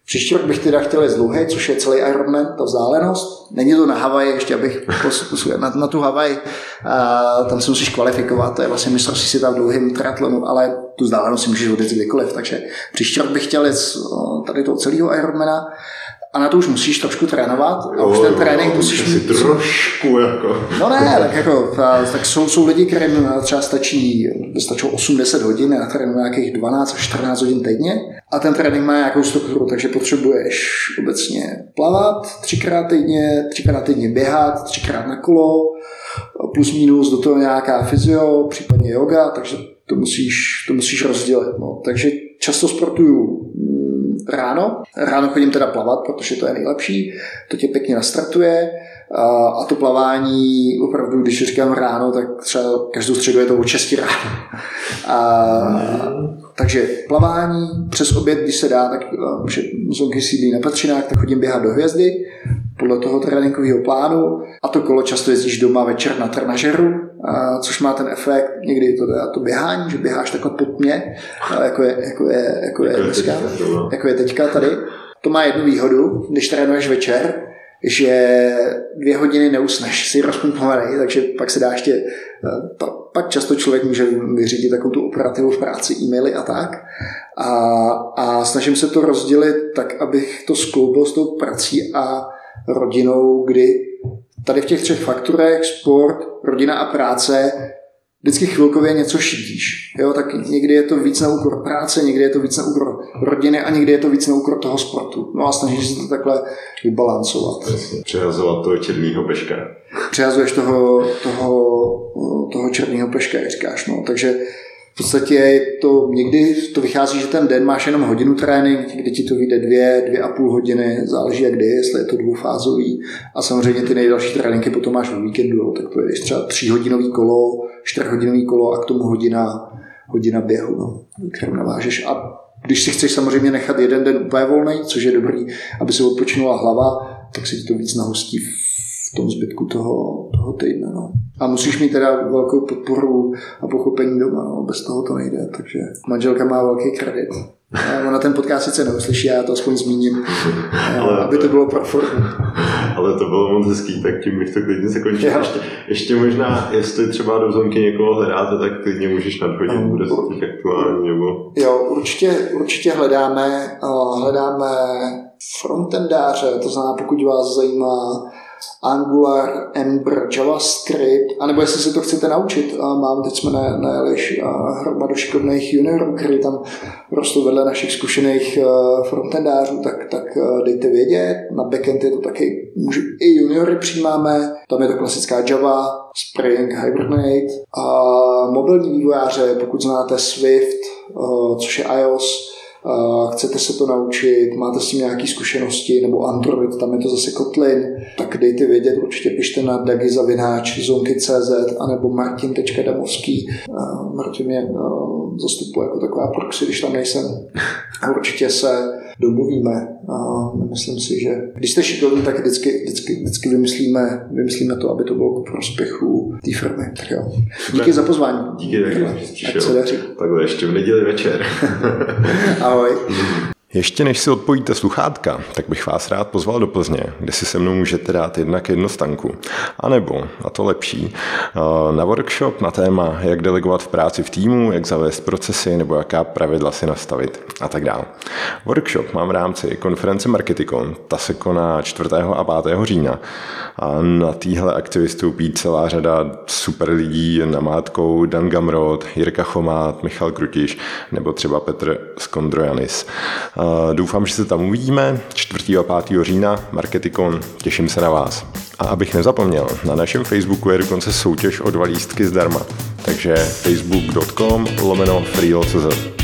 Příští rok bych teda chtěl jít dlouhé, což je celý Ironman, ta vzdálenost. Není to na Havaj, ještě abych na, na tu Havaj, tam se musíš kvalifikovat, to je vlastně mistrovství světa v dlouhém triatlonu, ale tu vzdálenost si můžeš odjet kdykoliv, takže příští rok bych chtěl jít tady toho celého Ironmana a na to už musíš trošku trénovat a už ten trénink musíš mít... trošku jako... No ne, tak jako, tak jsou, jsou lidi, kterým třeba stačí, stačí 8-10 hodin a trénují nějakých 12 až 14 hodin týdně a ten trénink má nějakou strukturu, takže potřebuješ obecně plavat třikrát týdně, třikrát týdně běhat, třikrát na kolo, plus minus do toho nějaká fyzio, případně yoga, takže to musíš, to musíš rozdělit. No. Takže často sportuju ráno. Ráno chodím teda plavat, protože to je nejlepší, to tě pěkně nastartuje. A to plavání, opravdu, když říkám ráno, tak třeba každou středu je to o 6 ráno. A, takže plavání přes oběd, když se dá, tak zonky sídlí na Petřinách, tak chodím běhat do hvězdy podle toho tréninkového plánu a to kolo často jezdíš doma večer na trenažeru, což má ten efekt, někdy to, to běhání, že běháš takhle pod mě, jako je, jako je, jako je, dneska, jako je teďka tady. To má jednu výhodu, když trénuješ večer, že dvě hodiny neusneš, si rozpumpovaný, takže pak se dá ještě, pak často člověk může vyřídit takovou tu operativu v práci, e-maily a tak. A, a snažím se to rozdělit tak, abych to skloubil s tou prací a rodinou, kdy tady v těch třech faktorech, sport, rodina a práce, vždycky chvilkově něco šidíš. Jo, tak někdy je to víc na úkor práce, někdy je to víc na úkor rodiny a někdy je to víc na úkor toho sportu. No a snažíš se to takhle vybalancovat. Přehazovat toho černého peška. Přehazuješ toho, toho, toho černého peška, říkáš. No. Takže v podstatě je to někdy to vychází, že ten den máš jenom hodinu trénink, kdy ti to vyjde dvě, dvě a půl hodiny, záleží jak kdy, jestli je to dvoufázový. A samozřejmě ty nejdelší tréninky potom máš v víkendu, tak to je třeba tříhodinový kolo, čtyřhodinový kolo a k tomu hodina, hodina běhu, no, kterou navážeš. A když si chceš samozřejmě nechat jeden den úplně volný, což je dobrý, aby se odpočinula hlava, tak si to víc nahostí v tom zbytku toho, toho týdne. No. A musíš mít teda velkou podporu a pochopení doma, no. bez toho to nejde. Takže manželka má velký kredit. Ona ten podcast sice neuslyší, já to aspoň zmíním, ale aby to, bylo pro. Ale to bylo moc hezký, tak tím bych to klidně zakončil. Ještě, ještě možná, jestli třeba do zónky někoho hledáte, tak klidně můžeš nadhodit, um, bude to teď aktuální. Nebo... Jo, určitě, určitě hledáme, hledáme frontendáře, to znamená, pokud vás zajímá Angular, Ember, JavaScript, anebo jestli si to chcete naučit. Mám, teď jsme najeli hromadu šikovných juniorů, který tam rostou vedle našich zkušených frontendářů, tak, tak dejte vědět. Na backend je to taky, i juniory přijímáme, tam je to klasická Java, Spring, Hibernate a mobilní vývojáře, pokud znáte Swift, což je iOS, chcete se to naučit, máte s tím nějaké zkušenosti, nebo Android, tam je to zase Kotlin, tak dejte vědět, určitě pište na dagizavináč zonky.cz anebo martin.damovský. Martin mě zastupuje jako taková proxy, když tam nejsem. A určitě se domluvíme. A myslím si, že když jste šikovní, tak vždycky, vždycky, vždycky vymyslíme, vymyslíme to, aby to bylo ku prospěchu té firmy. Tak jo. Díky za pozvání. Díky, tak se daří. Takhle ještě v neděli večer. Ahoj. Ještě než si odpojíte sluchátka, tak bych vás rád pozval do Plzně, kde si se mnou můžete dát jednak jedno stanku. A nebo, a to lepší, eh, na workshop na téma, jak delegovat v práci v týmu, jak zavést procesy nebo jaká pravidla si nastavit a tak dále. Workshop mám v rámci konference Marketikon, ta se koná 4. a 5. října. A na téhle akci vystoupí celá řada super lidí, namátkou Dan Gamrod, Jirka Chomát, Michal Krutiš nebo třeba Petr Skondrojanis. Doufám, že se tam uvidíme 4. a 5. října, Marketikon, těším se na vás. A abych nezapomněl, na našem Facebooku je dokonce soutěž o dva lístky zdarma, takže facebook.com lomeno freelo.cz